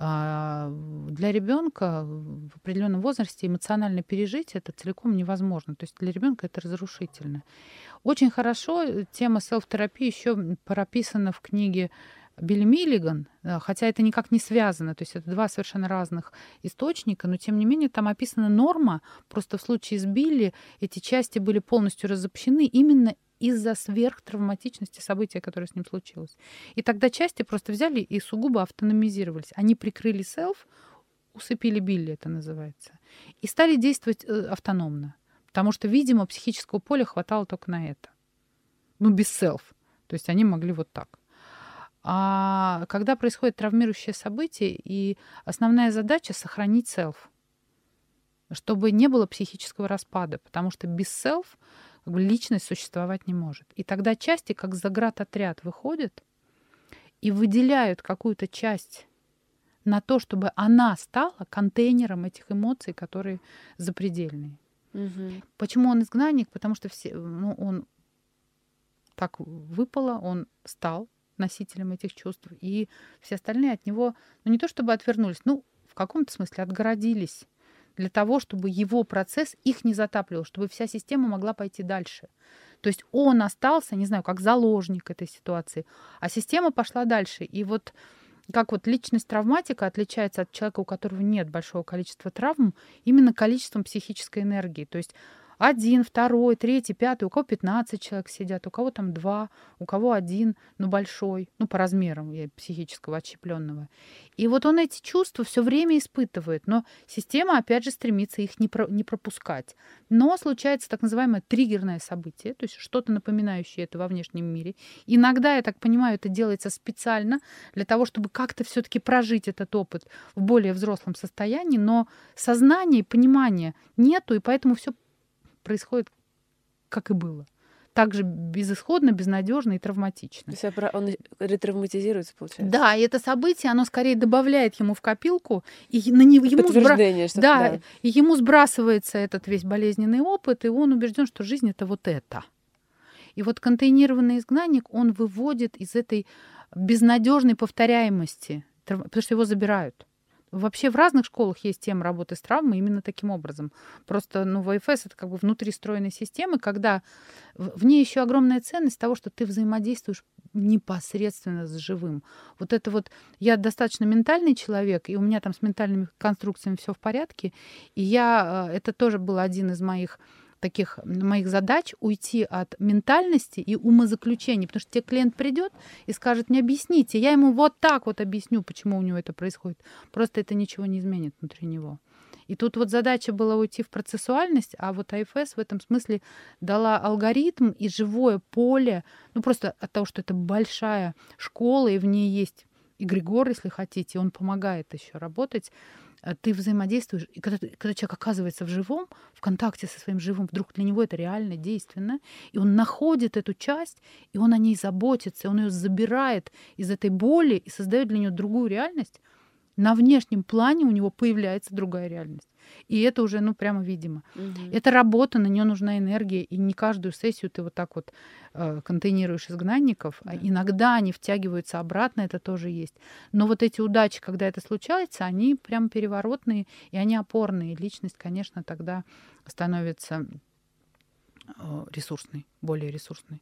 А, для ребенка в определенном возрасте эмоционально пережить это целиком невозможно. То есть для ребенка это разрушительно. Очень хорошо э, тема селф-терапии еще прописана в книге Билли Миллиган, э, хотя это никак не связано, то есть это два совершенно разных источника, но тем не менее там описана норма, просто в случае с Билли эти части были полностью разобщены именно из-за сверхтравматичности события, которое с ним случилось. И тогда части просто взяли и сугубо автономизировались. Они прикрыли селф, усыпили Билли, это называется, и стали действовать э, автономно. Потому что, видимо, психического поля хватало только на это. Ну, без селф. То есть они могли вот так. А когда происходит травмирующее событие, и основная задача — сохранить селф, чтобы не было психического распада, потому что без селф как бы личность существовать не может. И тогда части, как заградотряд, выходят и выделяют какую-то часть на то, чтобы она стала контейнером этих эмоций, которые запредельные. Угу. Почему он изгнанник? Потому что все, ну, он так выпало, он стал носителем этих чувств, и все остальные от него, ну не то чтобы отвернулись, ну в каком-то смысле отгородились для того, чтобы его процесс их не затапливал, чтобы вся система могла пойти дальше. То есть он остался, не знаю, как заложник этой ситуации, а система пошла дальше. И вот как вот личность травматика отличается от человека, у которого нет большого количества травм, именно количеством психической энергии. То есть один, второй, третий, пятый, у кого 15 человек сидят, у кого там два, у кого один, ну большой, ну по размерам психического отщепленного. И вот он эти чувства все время испытывает, но система опять же стремится их не, про, не пропускать. Но случается так называемое триггерное событие, то есть что-то напоминающее это во внешнем мире. Иногда, я так понимаю, это делается специально для того, чтобы как-то все-таки прожить этот опыт в более взрослом состоянии, но сознания и понимания нету, и поэтому все происходит, как и было. Также безысходно, безнадежно и травматично.
То есть он ретравматизируется, получается?
Да, и это событие, оно скорее добавляет ему в копилку, и на него, ему, сбра... да, да. И ему сбрасывается этот весь болезненный опыт, и он убежден, что жизнь это вот это. И вот контейнированный изгнанник, он выводит из этой безнадежной повторяемости, потому что его забирают. Вообще в разных школах есть тема работы с травмой именно таким образом. Просто, ну, ВФС это как бы внутри стройной системы, когда в ней еще огромная ценность того, что ты взаимодействуешь непосредственно с живым. Вот это вот я достаточно ментальный человек, и у меня там с ментальными конструкциями все в порядке, и я э, это тоже был один из моих таких моих задач уйти от ментальности и умозаключений, потому что тебе клиент придет и скажет, мне объясните, я ему вот так вот объясню, почему у него это происходит. Просто это ничего не изменит внутри него. И тут вот задача была уйти в процессуальность, а вот АФС в этом смысле дала алгоритм и живое поле, ну просто от того, что это большая школа, и в ней есть и Григор, если хотите, он помогает еще работать ты взаимодействуешь, и когда, когда человек оказывается в живом, в контакте со своим живым, вдруг для него это реально действенно, и он находит эту часть, и он о ней заботится, и он ее забирает из этой боли и создает для нее другую реальность, на внешнем плане у него появляется другая реальность. И это уже, ну, прямо видимо. Угу. Это работа, на нее нужна энергия, и не каждую сессию ты вот так вот э, контейнируешь изгнанников. А да. иногда они втягиваются обратно, это тоже есть. Но вот эти удачи, когда это случается, они прям переворотные, и они опорные. Личность, конечно, тогда становится э, ресурсной, более ресурсной.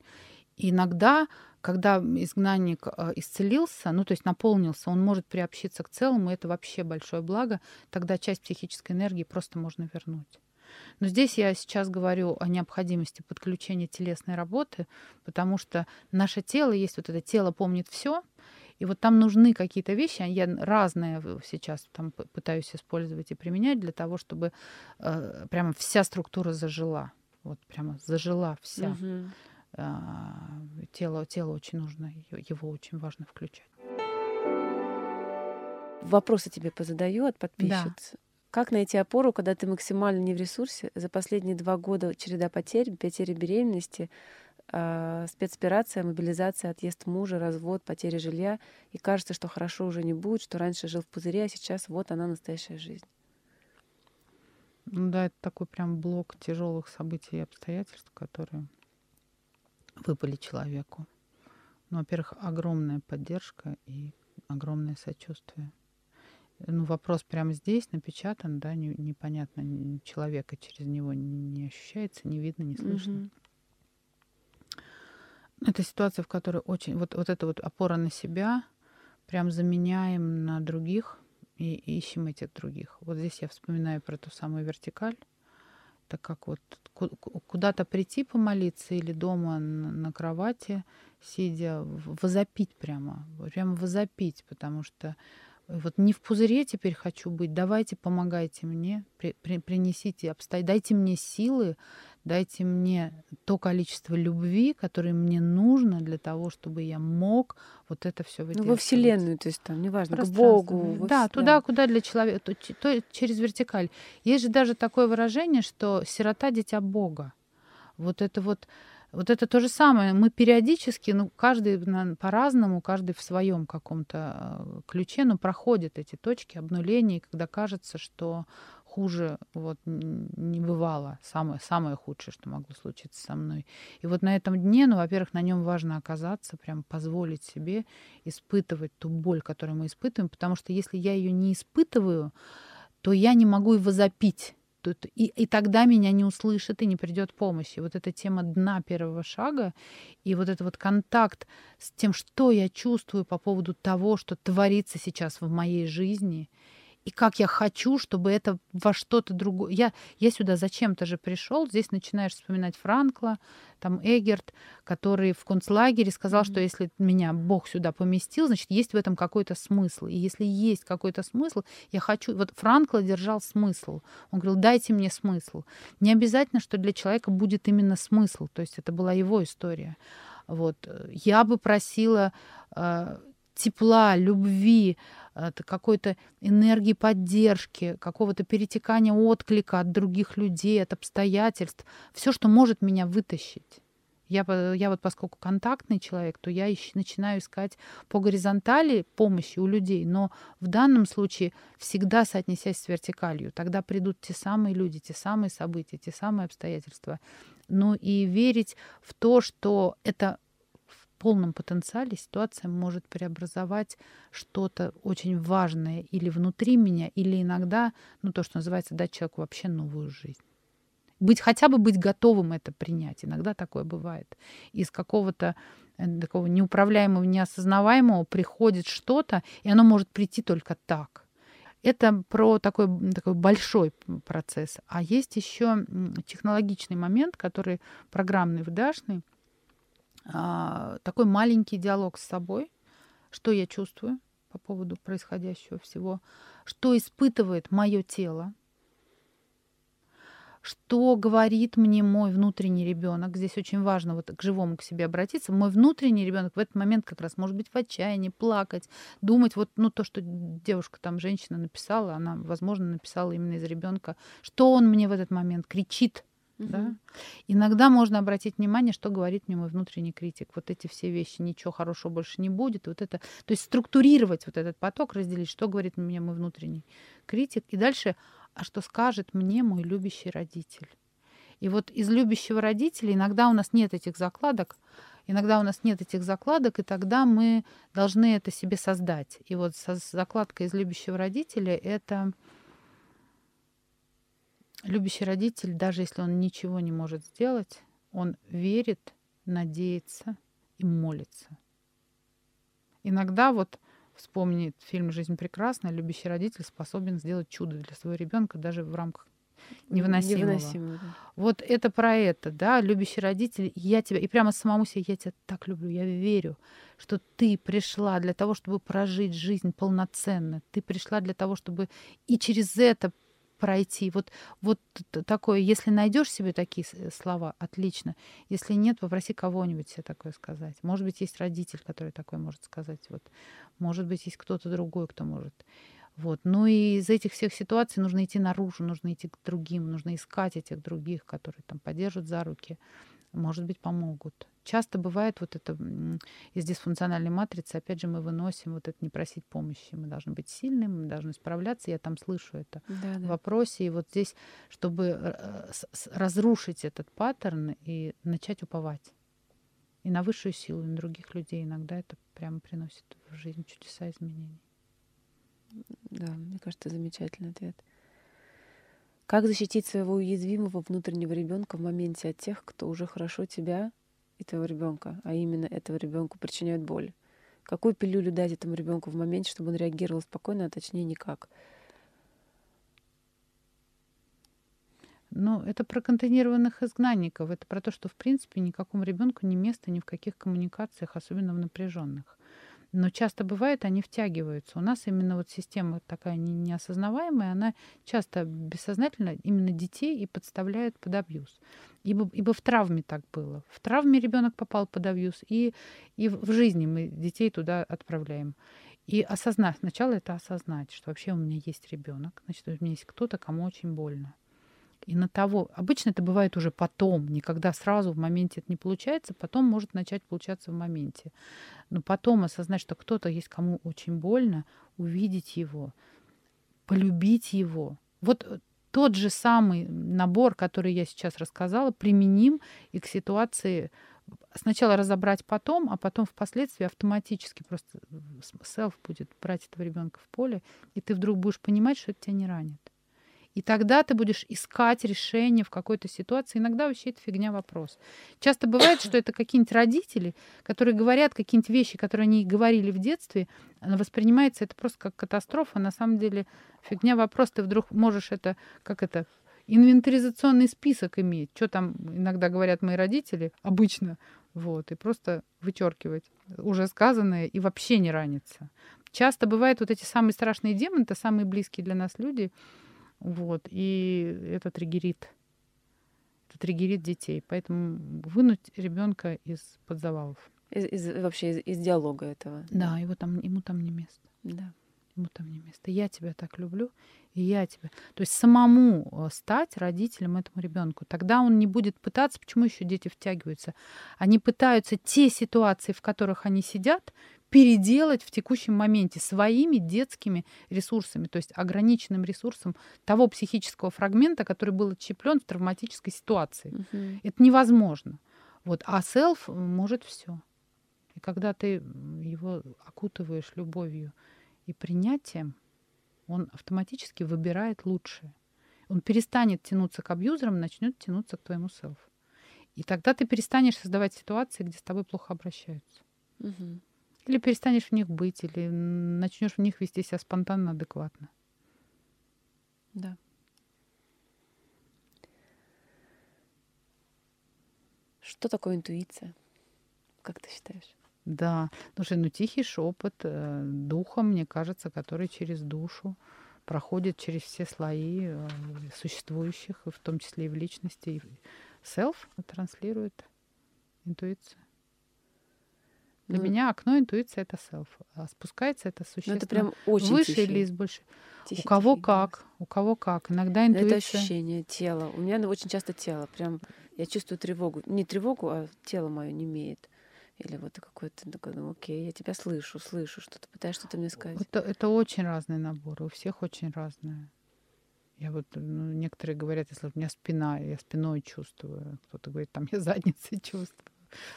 Иногда, когда изгнанник э, исцелился, ну то есть наполнился, он может приобщиться к целому, и это вообще большое благо, тогда часть психической энергии просто можно вернуть. Но здесь я сейчас говорю о необходимости подключения телесной работы, потому что наше тело есть вот это тело помнит все, и вот там нужны какие-то вещи, я разные сейчас там пытаюсь использовать и применять для того, чтобы э, прямо вся структура зажила, вот прямо зажила вся. Угу. А, тело, тело очень нужно, его очень важно включать.
Вопросы тебе позадаю от подписчиц. Да. Как найти опору, когда ты максимально не в ресурсе? За последние два года череда потерь, потери беременности, э, спецоперация, мобилизация, отъезд мужа, развод, потеря жилья. И кажется, что хорошо уже не будет, что раньше жил в пузыре, а сейчас вот она настоящая жизнь.
Ну да, это такой прям блок тяжелых событий и обстоятельств, которые выпали человеку. Ну, во-первых, огромная поддержка и огромное сочувствие. ну, вопрос прямо здесь напечатан, да, не, непонятно, человека через него не ощущается, не видно, не слышно. Mm-hmm. Это ситуация, в которой очень вот, вот эта вот опора на себя, прям заменяем на других и ищем этих других. Вот здесь я вспоминаю про ту самую вертикаль, так как вот куда-то прийти помолиться или дома на, кровати, сидя, возопить прямо, прямо возопить, потому что вот не в пузыре теперь хочу быть, давайте помогайте мне, при, при, принесите обстоятельства, дайте мне силы, дайте мне то количество любви, которое мне нужно для того, чтобы я мог вот это все
Ну, во Вселенную, то есть там, неважно, к Богу.
Да, туда, куда для человека, то, то через вертикаль. Есть же даже такое выражение, что сирота — дитя Бога. Вот это вот вот это то же самое. Мы периодически, ну, каждый по-разному, каждый в своем каком-то э, ключе, но проходит эти точки обнуления, когда кажется, что хуже вот не бывало, самое, самое худшее, что могло случиться со мной. И вот на этом дне, ну, во-первых, на нем важно оказаться, прям позволить себе испытывать ту боль, которую мы испытываем, потому что если я ее не испытываю, то я не могу и возопить тут, и, и тогда меня не услышат и не придет помощи. Вот эта тема дна первого шага и вот этот вот контакт с тем, что я чувствую по поводу того, что творится сейчас в моей жизни, и как я хочу, чтобы это во что-то другое. Я, я сюда зачем-то же пришел. Здесь начинаешь вспоминать Франкла, там Эгерт, который в концлагере сказал, что если меня Бог сюда поместил, значит, есть в этом какой-то смысл. И если есть какой-то смысл, я хочу... Вот Франкла держал смысл. Он говорил, дайте мне смысл. Не обязательно, что для человека будет именно смысл. То есть это была его история. Вот. Я бы просила э, тепла, любви, какой-то энергии поддержки, какого-то перетекания отклика от других людей, от обстоятельств. Все, что может меня вытащить. Я, я вот поскольку контактный человек, то я ищ, начинаю искать по горизонтали помощи у людей, но в данном случае всегда соотнесясь с вертикалью. Тогда придут те самые люди, те самые события, те самые обстоятельства. Ну и верить в то, что это полном потенциале ситуация может преобразовать что-то очень важное или внутри меня, или иногда, ну, то, что называется, дать человеку вообще новую жизнь. Быть, хотя бы быть готовым это принять. Иногда такое бывает. Из какого-то э, такого неуправляемого, неосознаваемого приходит что-то, и оно может прийти только так. Это про такой, такой большой процесс. А есть еще технологичный момент, который программный, вдашный, такой маленький диалог с собой, что я чувствую по поводу происходящего всего, что испытывает мое тело, что говорит мне мой внутренний ребенок. Здесь очень важно вот к живому к себе обратиться. Мой внутренний ребенок в этот момент как раз может быть в отчаянии, плакать, думать вот ну то, что девушка там женщина написала, она возможно написала именно из ребенка, что он мне в этот момент кричит Угу. Да? Иногда можно обратить внимание, что говорит мне мой внутренний критик. Вот эти все вещи, ничего хорошего больше не будет. Вот это, то есть структурировать вот этот поток, разделить, что говорит мне мой внутренний критик. И дальше, а что скажет мне мой любящий родитель. И вот из любящего родителя иногда у нас нет этих закладок, иногда у нас нет этих закладок, и тогда мы должны это себе создать. И вот закладка из любящего родителя — это Любящий родитель, даже если он ничего не может сделать, он верит, надеется и молится. Иногда вот вспомни фильм «Жизнь прекрасна», любящий родитель способен сделать чудо для своего ребенка даже в рамках невыносимого. невыносимого. Вот это про это, да, любящий родитель, я тебя, и прямо самому себе, я тебя так люблю, я верю, что ты пришла для того, чтобы прожить жизнь полноценно, ты пришла для того, чтобы и через это пройти. Вот, вот такое, если найдешь себе такие слова, отлично. Если нет, попроси кого-нибудь себе такое сказать. Может быть, есть родитель, который такое может сказать. Вот. Может быть, есть кто-то другой, кто может. Вот. Ну и из этих всех ситуаций нужно идти наружу, нужно идти к другим, нужно искать этих других, которые там поддержат за руки, может быть, помогут. Часто бывает вот это из дисфункциональной матрицы, опять же, мы выносим вот это не просить помощи. Мы должны быть сильными, мы должны справляться. Я там слышу это да, в вопросе. И вот здесь, чтобы э, разрушить этот паттерн и начать уповать. И на высшую силу, и на других людей. Иногда это прямо приносит в жизнь чудеса изменений.
Да, мне кажется, замечательный ответ. Как защитить своего уязвимого внутреннего ребенка в моменте от тех, кто уже хорошо тебя и твоего ребенка, а именно этого ребенка причиняют боль? Какую пилюлю дать этому ребенку в моменте, чтобы он реагировал спокойно, а точнее никак?
Ну, это про контейнированных изгнанников. Это про то, что, в принципе, никакому ребенку не место ни в каких коммуникациях, особенно в напряженных. Но часто бывает, они втягиваются. У нас именно вот система такая неосознаваемая, она часто бессознательно именно детей и подставляет под абьюз. Ибо, ибо в травме так было. В травме ребенок попал под абьюз, и, и в жизни мы детей туда отправляем. И осознать, сначала это осознать, что вообще у меня есть ребенок, значит, у меня есть кто-то, кому очень больно. И на того, обычно это бывает уже потом, никогда сразу в моменте это не получается, потом может начать получаться в моменте. Но потом осознать, что кто-то есть, кому очень больно, увидеть его, полюбить его. Вот э, тот же самый набор, который я сейчас рассказала, применим и к ситуации сначала разобрать потом, а потом впоследствии автоматически просто селф будет брать этого ребенка в поле, и ты вдруг будешь понимать, что это тебя не ранит. И тогда ты будешь искать решение в какой-то ситуации. Иногда вообще это фигня вопрос. Часто бывает, что это какие-нибудь родители, которые говорят какие-нибудь вещи, которые они говорили в детстве, воспринимается это просто как катастрофа. На самом деле фигня вопрос. Ты вдруг можешь это, как это, инвентаризационный список иметь. Что там иногда говорят мои родители, обычно, вот, и просто вычеркивать уже сказанное и вообще не раниться. Часто бывают вот эти самые страшные демоны, это самые близкие для нас люди, вот, и это триггерит. Это триггерит детей. Поэтому вынуть ребенка из под завалов.
Из, из, вообще из, из диалога этого.
Да, его там, ему там не место.
Да.
Ему там не место. Я тебя так люблю, и я тебя. То есть самому э, стать родителем этому ребенку. Тогда он не будет пытаться, почему еще дети втягиваются? Они пытаются те ситуации, в которых они сидят, переделать в текущем моменте своими детскими ресурсами, то есть ограниченным ресурсом того психического фрагмента, который был отщеплен в травматической ситуации.
Угу.
Это невозможно. Вот. А селф может все. И когда ты его окутываешь любовью и принятием, он автоматически выбирает лучшее. Он перестанет тянуться к абьюзерам, начнет тянуться к твоему селф. И тогда ты перестанешь создавать ситуации, где с тобой плохо обращаются.
Угу.
Или перестанешь в них быть, или начнешь в них вести себя спонтанно, адекватно.
Да. Что такое интуиция? Как ты считаешь?
Да, слушай, ну тихий шепот э, духа, мне кажется, который через душу проходит через все слои э, существующих, в том числе и в личности. И self транслирует интуицию. Для ну, меня окно интуиция это self. А спускается это существенно ну,
это прям очень
выше
тихий.
или из больше.
Тихий,
у кого
тихий
как, у кого как. Иногда интуиция.
Это ощущение тела. У меня очень часто тело. Прям я чувствую тревогу. Не тревогу, а тело мое не имеет. Или вот какой-то такой, ну окей, я тебя слышу, слышу, что ты пытаешься что-то мне сказать.
Это, это очень разные наборы, у всех очень разные. Я вот, ну, некоторые говорят, если у меня спина, я спиной чувствую. Кто-то говорит, там я задницей (laughs) чувствую.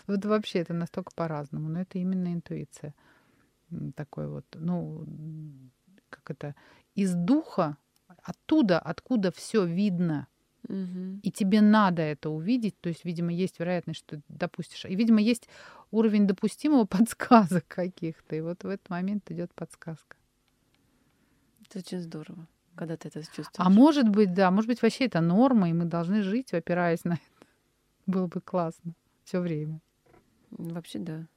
Вот вообще это настолько по-разному, но это именно интуиция. Такой вот, ну, как это, из духа, оттуда, откуда все видно,
Угу.
и тебе надо это увидеть, то есть, видимо, есть вероятность, что ты допустишь. И, видимо, есть уровень допустимого (laughs) подсказок каких-то. И вот в этот момент идет подсказка.
Это очень здорово, когда ты это чувствуешь.
А может быть, да, может быть, вообще это норма, и мы должны жить, опираясь на это. Было бы классно все время.
Вообще, да.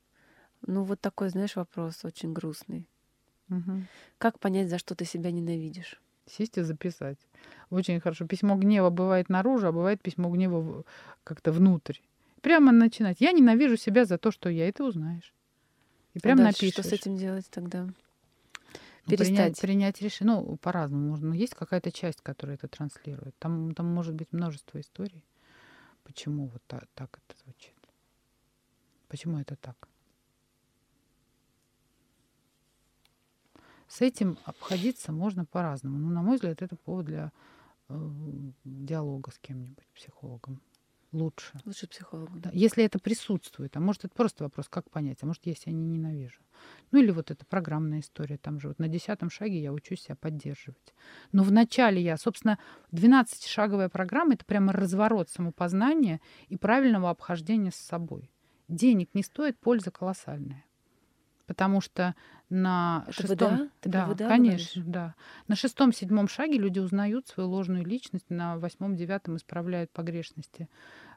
Ну, вот такой, знаешь, вопрос очень грустный.
Угу.
Как понять, за что ты себя ненавидишь?
Сесть и записать. Очень хорошо. Письмо гнева бывает наружу, а бывает письмо гнева как-то внутрь. Прямо начинать. Я ненавижу себя за то, что я, и ты узнаешь. И прям
а
напишешь.
Что с этим делать тогда?
Ну,
Перестать.
принять, принять решение. Ну, по-разному можно. Но есть какая-то часть, которая это транслирует. Там, там может быть множество историй. Почему вот так, так это звучит? Почему это так? С этим обходиться можно по-разному. Но, на мой взгляд, это повод для э, диалога с кем-нибудь, психологом. лучше.
Лучше психологу.
Да, если это присутствует. А может, это просто вопрос, как понять. А может, я не ненавижу. Ну или вот эта программная история. Там же вот на десятом шаге я учусь себя поддерживать. Но вначале я, собственно, 12-шаговая программа — это прямо разворот самопознания и правильного обхождения с собой. Денег не стоит, польза колоссальная. Потому что на
Это
шестом...
Ты
да,
про ВДА
конечно,
говоришь?
да. На шестом-седьмом шаге люди узнают свою ложную личность, на восьмом-девятом исправляют погрешности,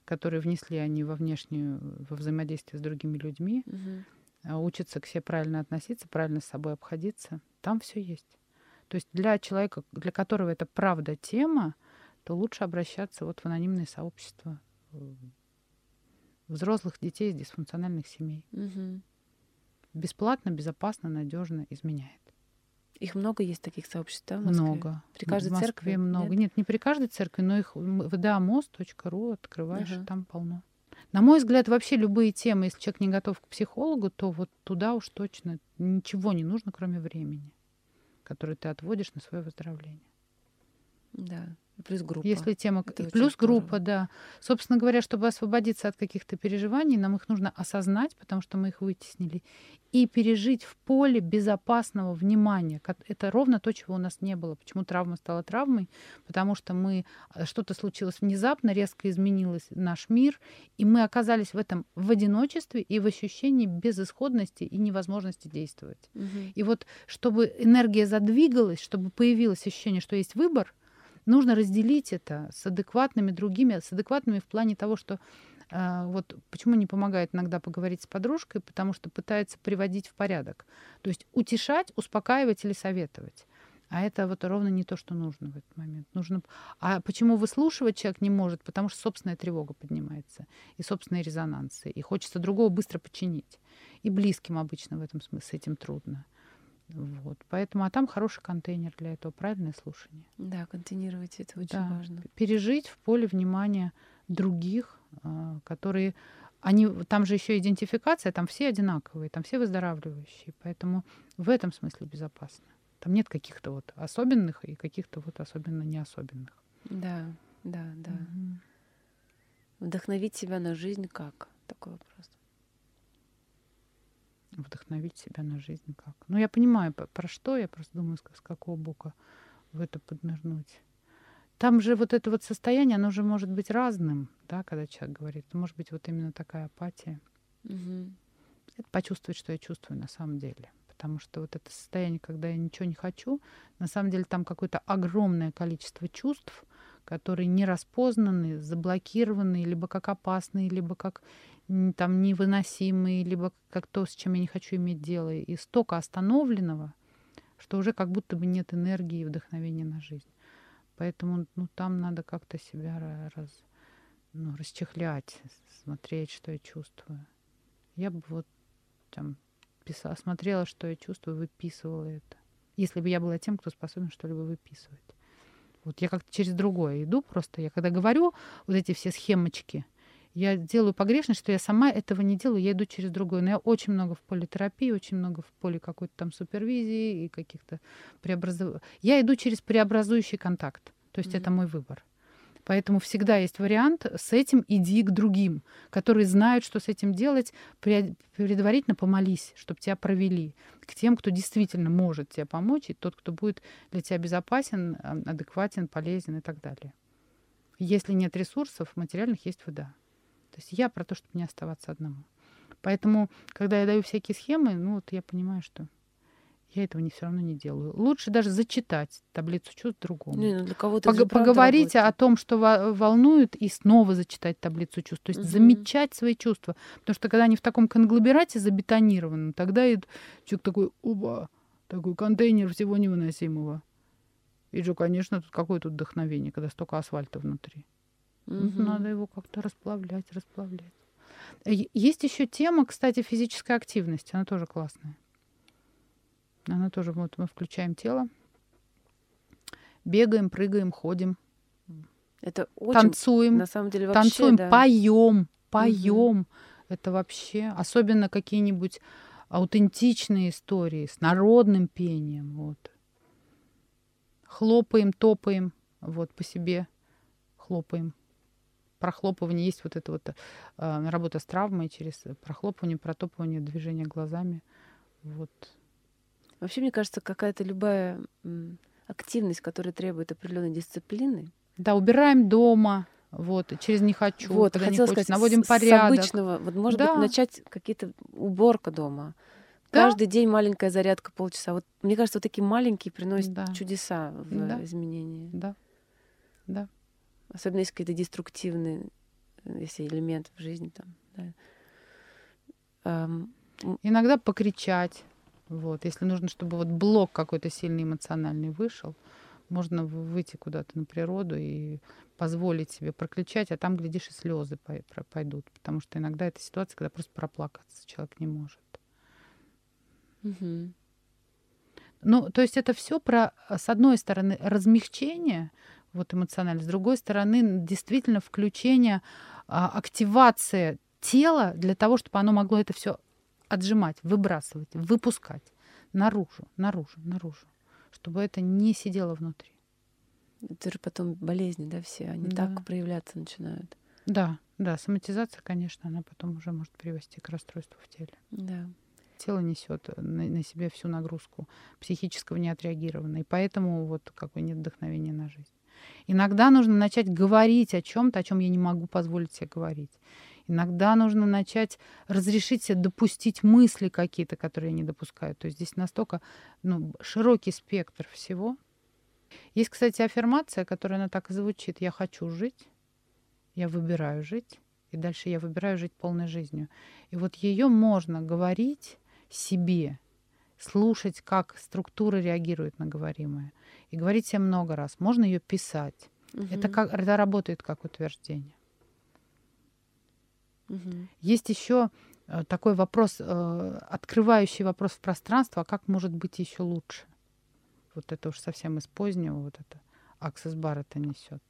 которые внесли они во внешнюю, во взаимодействие с другими людьми, а, учатся к себе правильно относиться, правильно с собой обходиться. Там все есть. То есть для человека, для которого это правда тема, то лучше обращаться вот в анонимные сообщества э, взрослых детей из дисфункциональных семей.
Мгм.
Бесплатно, безопасно, надежно изменяет.
Их много есть таких сообществ, да, в Москве?
Много.
При каждой
в Москве
церкви?
много.
Нет?
Нет? не при каждой церкви, но их vdamost.ru открываешь, и там полно. На мой взгляд, вообще любые темы, если человек не готов к психологу, то вот туда уж точно ничего не нужно, кроме времени, которое ты отводишь на свое выздоровление.
Да. Плюс группа.
Если тема...
Это
и плюс
здорово.
группа, да. Собственно говоря, чтобы освободиться от каких-то переживаний, нам их нужно осознать, потому что мы их вытеснили, и пережить в поле безопасного внимания. Это ровно то, чего у нас не было. Почему травма стала травмой? Потому что мы... э, Что-то случилось внезапно, резко изменилось наш мир, и мы оказались в этом в одиночестве и в ощущении безысходности и невозможности действовать.
Мгм.
И вот чтобы энергия задвигалась, чтобы появилось ощущение, что есть выбор, нужно разделить это с адекватными другими, с адекватными в плане того, что э, вот почему не помогает иногда поговорить с подружкой, потому что пытается приводить в порядок. То есть утешать, успокаивать или советовать. А это вот ровно не то, что нужно в этот момент. Нужно... А почему выслушивать человек не может? Потому что собственная тревога поднимается, и собственные резонансы, и хочется другого быстро починить. И близким обычно в этом смысле этим трудно. Вот. Поэтому, а там хороший контейнер для этого, правильное слушание.
Да, контейнировать это очень
Да.
важно.
Пережить в поле внимания других, а, которые они, там же еще идентификация, там все одинаковые, там все выздоравливающие. Поэтому в этом смысле безопасно. Там нет каких-то вот особенных и каких-то вот особенно не особенных.
Да, да, да.
Мгм.
Вдохновить себя на жизнь как? Такой вопрос.
Вдохновить себя на жизнь как. Ну, я понимаю, по- про что, я просто думаю, с, какого бока в это поднырнуть. Там же вот это вот состояние, оно же может быть разным, да, когда человек говорит. Это может быть вот именно такая апатия.
Мгм.
Это почувствовать, что я чувствую на самом деле. Потому что вот это состояние, когда я ничего не хочу, на самом деле там какое-то огромное количество чувств, которые не распознаны, заблокированы, либо как опасные, либо как там невыносимые, либо как то, с чем я не хочу иметь дело. И столько остановленного, что уже как будто бы нет энергии и вдохновения на жизнь. Поэтому ну, там надо как-то себя ра- раз, ну, расчехлять, смотреть, что я чувствую. Я бы вот там писала, смотрела, что я чувствую, выписывала это. Если бы я была тем, кто способен что-либо выписывать. Вот я как-то через другое иду просто. Я когда говорю вот эти все схемочки, я делаю погрешность, что я сама этого не делаю, я иду через другое. Но я очень много в поле терапии, очень много в поле какой-то там супервизии и каких-то преобразований. Я иду через преобразующий контакт. То есть
Мгм.
это мой выбор. Поэтому всегда есть вариант с этим иди к другим, которые знают, что с этим делать. Пре- Предварительно помолись, чтобы тебя провели к тем, кто действительно может тебе помочь, и тот, кто будет для тебя безопасен, а, адекватен, полезен и так далее. Если нет ресурсов материальных, есть вода. То есть я про то, чтобы не оставаться одному. Поэтому, когда я даю всякие схемы, ну вот я понимаю, что я этого не все равно не делаю. Лучше даже зачитать таблицу чувств другому.
Не, ну для кого-то
Пог- поговорить о
работает.
том, что волнует, и снова зачитать таблицу чувств. То есть
Мгм.
замечать свои чувства. Потому что когда они в таком конгломерате забетонированном, тогда и человек такой, уба, такой контейнер всего невыносимого. И же, конечно, тут какое тут вдохновение, когда столько асфальта внутри.
Мгм.
Надо его как-то расплавлять, расплавлять. Есть еще тема, кстати, физической активности. Она тоже классная. Она тоже, вот мы включаем тело, бегаем, прыгаем, ходим,
Это очень,
танцуем,
на самом деле, вообще,
танцуем,
да.
поем, поем. Это вообще, особенно какие-нибудь аутентичные истории с народным пением. Вот. Хлопаем, топаем, вот по себе хлопаем. Прохлопывание, есть вот эта вот э, работа с травмой через прохлопывание, протопывание, движение глазами. Вот.
Вообще, мне кажется, какая-то любая активность, которая требует определенной дисциплины.
Да, убираем дома, вот, через не хочу,
вот,
когда
хотела
не
сказать,
наводим
с,
порядок.
С обычного, вот может
да.
быть, начать какие-то уборка дома.
Да.
Каждый день маленькая зарядка полчаса. Вот мне кажется, вот такие маленькие приносят
Да.
чудеса в
Да.
изменении.
Да, да.
Особенно если какие-то деструктивные, э, если элемент в жизни там. Да.
Иногда покричать. Вот, если нужно, чтобы вот блок какой-то сильный эмоциональный вышел, можно выйти куда-то на природу и позволить себе прокричать, а там, глядишь, и слезы пойдут. Потому что иногда это ситуация, когда просто проплакаться человек не может.
мгм.
Ну, то есть это все про, с одной стороны, размягчение вот эмоционально, с другой стороны, действительно включение, а, активация тела для того, чтобы оно могло это все отжимать, выбрасывать, выпускать наружу, наружу, наружу, чтобы это не сидело внутри.
Это же потом болезни, да, все, они
Да.
так проявляться начинают.
Да, да, соматизация, конечно, она потом уже может привести к расстройству в теле.
Да.
Тело несет на, на себе всю нагрузку психического неотреагированного, и поэтому вот как бы нет вдохновения на жизнь. Иногда нужно начать говорить о чем-то, о чем я не могу позволить себе говорить. Иногда нужно начать разрешить себе допустить мысли какие-то, которые я не допускаю. То есть здесь настолько ну, широкий спектр всего. Есть, кстати, аффирмация, которая она так и звучит. Я хочу жить, я выбираю жить, и дальше я выбираю жить полной жизнью. И вот ее можно говорить себе, слушать, как структура реагирует на говоримое, и говорить себе много раз. Можно ее писать. Это,
Мгм.
как, это работает как утверждение.
Мгм.
Есть еще э, такой вопрос, э, открывающий вопрос в пространство, а как может быть еще лучше? Вот это уж совсем из позднего, вот это Аксес Бар это несет.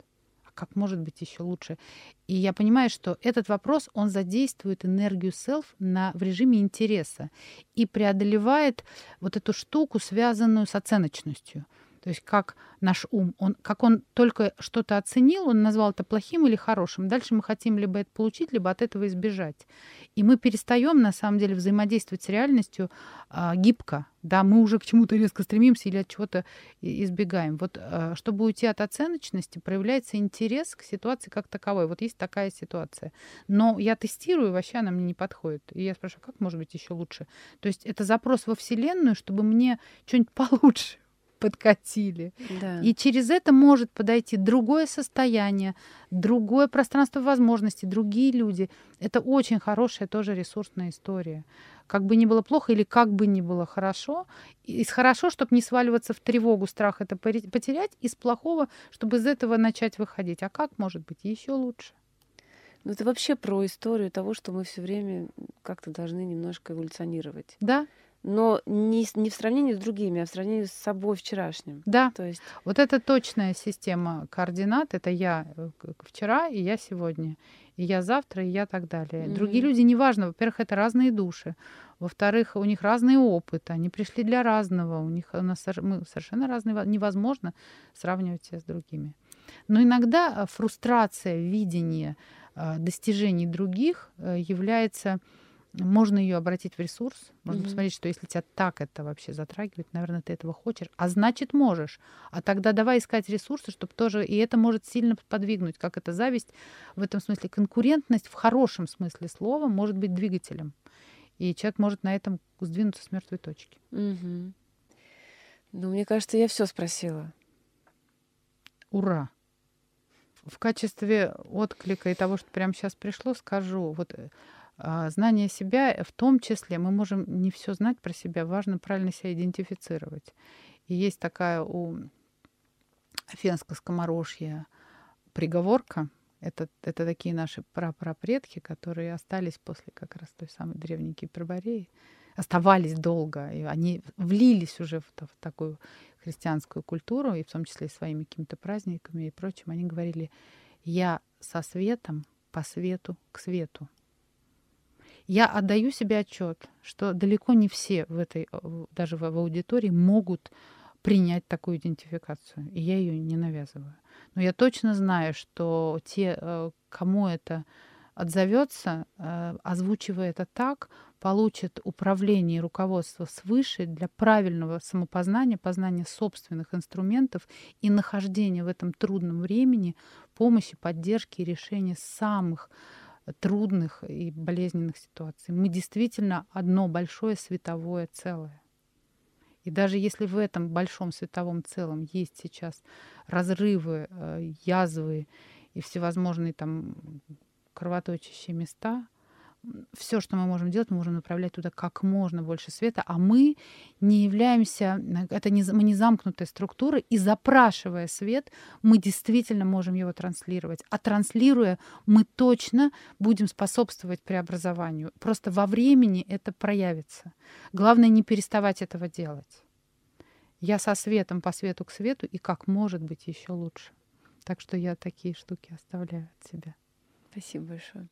А как может быть еще лучше? И я понимаю, что этот вопрос, он задействует энергию селф на, в режиме интереса и преодолевает вот эту штуку, связанную с оценочностью. То есть как наш ум, он, как он только что-то оценил, он назвал это плохим или хорошим. Дальше мы хотим либо это получить, либо от этого избежать. И мы перестаем, на самом деле, взаимодействовать с реальностью а, гибко. Да, мы уже к чему-то резко стремимся или от чего-то избегаем. Вот а, чтобы уйти от оценочности, проявляется интерес к ситуации как таковой. Вот есть такая ситуация. Но я тестирую, вообще она мне не подходит. И я спрашиваю, как может быть еще лучше? То есть это запрос во Вселенную, чтобы мне что-нибудь (laughs) получше подкатили.
Да.
И через это может подойти другое состояние, другое пространство возможностей, другие люди. Это очень хорошая тоже ресурсная история. Как бы ни было плохо или как бы ни было хорошо, из хорошо, чтобы не сваливаться в тревогу, страх это потерять, из плохого, чтобы из этого начать выходить. А как может быть еще лучше?
Ну, это вообще про историю того, что мы все время как-то должны немножко эволюционировать.
Да,
Но не, не в сравнении с другими, а в сравнении с собой вчерашним.
да.
То есть,
Вот это точная система координат. Это я э, вчера, и я сегодня, и я завтра, и я так далее. Другие
Мгм.
люди, неважно, во-первых, это разные души. Во-вторых, у них разный опыт, они пришли для разного. У них у нас мы совершенно разные, во- невозможно сравнивать себя с другими. Но иногда э, фрустрация видения э, достижений других является можно ее обратить в ресурс, можно
Мгм.
посмотреть, что если тебя так это вообще затрагивает, наверное, ты этого хочешь, а значит можешь. А тогда давай искать ресурсы, чтобы тоже, и это может сильно подвигнуть, как это зависть в этом смысле. Конкурентность в хорошем смысле слова может быть двигателем. И человек может на этом сдвинуться с мертвой точки.
мгм. ну, мне кажется, я все спросила.
Ура! В качестве отклика и того, что прямо сейчас пришло, скажу, вот э, знание себя, э, в том числе, мы можем не все знать про себя, важно правильно себя идентифицировать. И есть такая у Фенско-скоморожья приговорка. Это, это такие наши прапрапредки, которые остались после как раз той самой древней Кипрбореи, оставались долго, и они влились уже в, в такую христианскую культуру, и в том числе своими какими-то праздниками и прочим. Они говорили, я со светом по свету к свету. Я отдаю себе отчет, что далеко не все в этой, в- даже в аудитории могут принять такую идентификацию. И я ее не навязываю. Но я точно знаю, что те, э, кому это отзовется, э, озвучивая это так, получит управление и руководство свыше для правильного самопознания, познания собственных инструментов и нахождения в этом трудном времени помощи, поддержки и решения самых трудных и болезненных ситуаций. Мы действительно одно большое световое целое. И даже если в этом большом световом целом есть сейчас разрывы, э, язвы и всевозможные там кровоточащие места, все, что мы можем делать, мы можем направлять туда как можно больше света, а мы не являемся, это не, мы не замкнутая структура, и запрашивая свет, мы действительно можем его транслировать. А транслируя, мы точно будем способствовать преобразованию. Просто во времени это проявится. Главное не переставать этого делать. Я со светом по свету к свету, и как может быть еще лучше. Так что я такие штуки оставляю от себя.
Спасибо большое.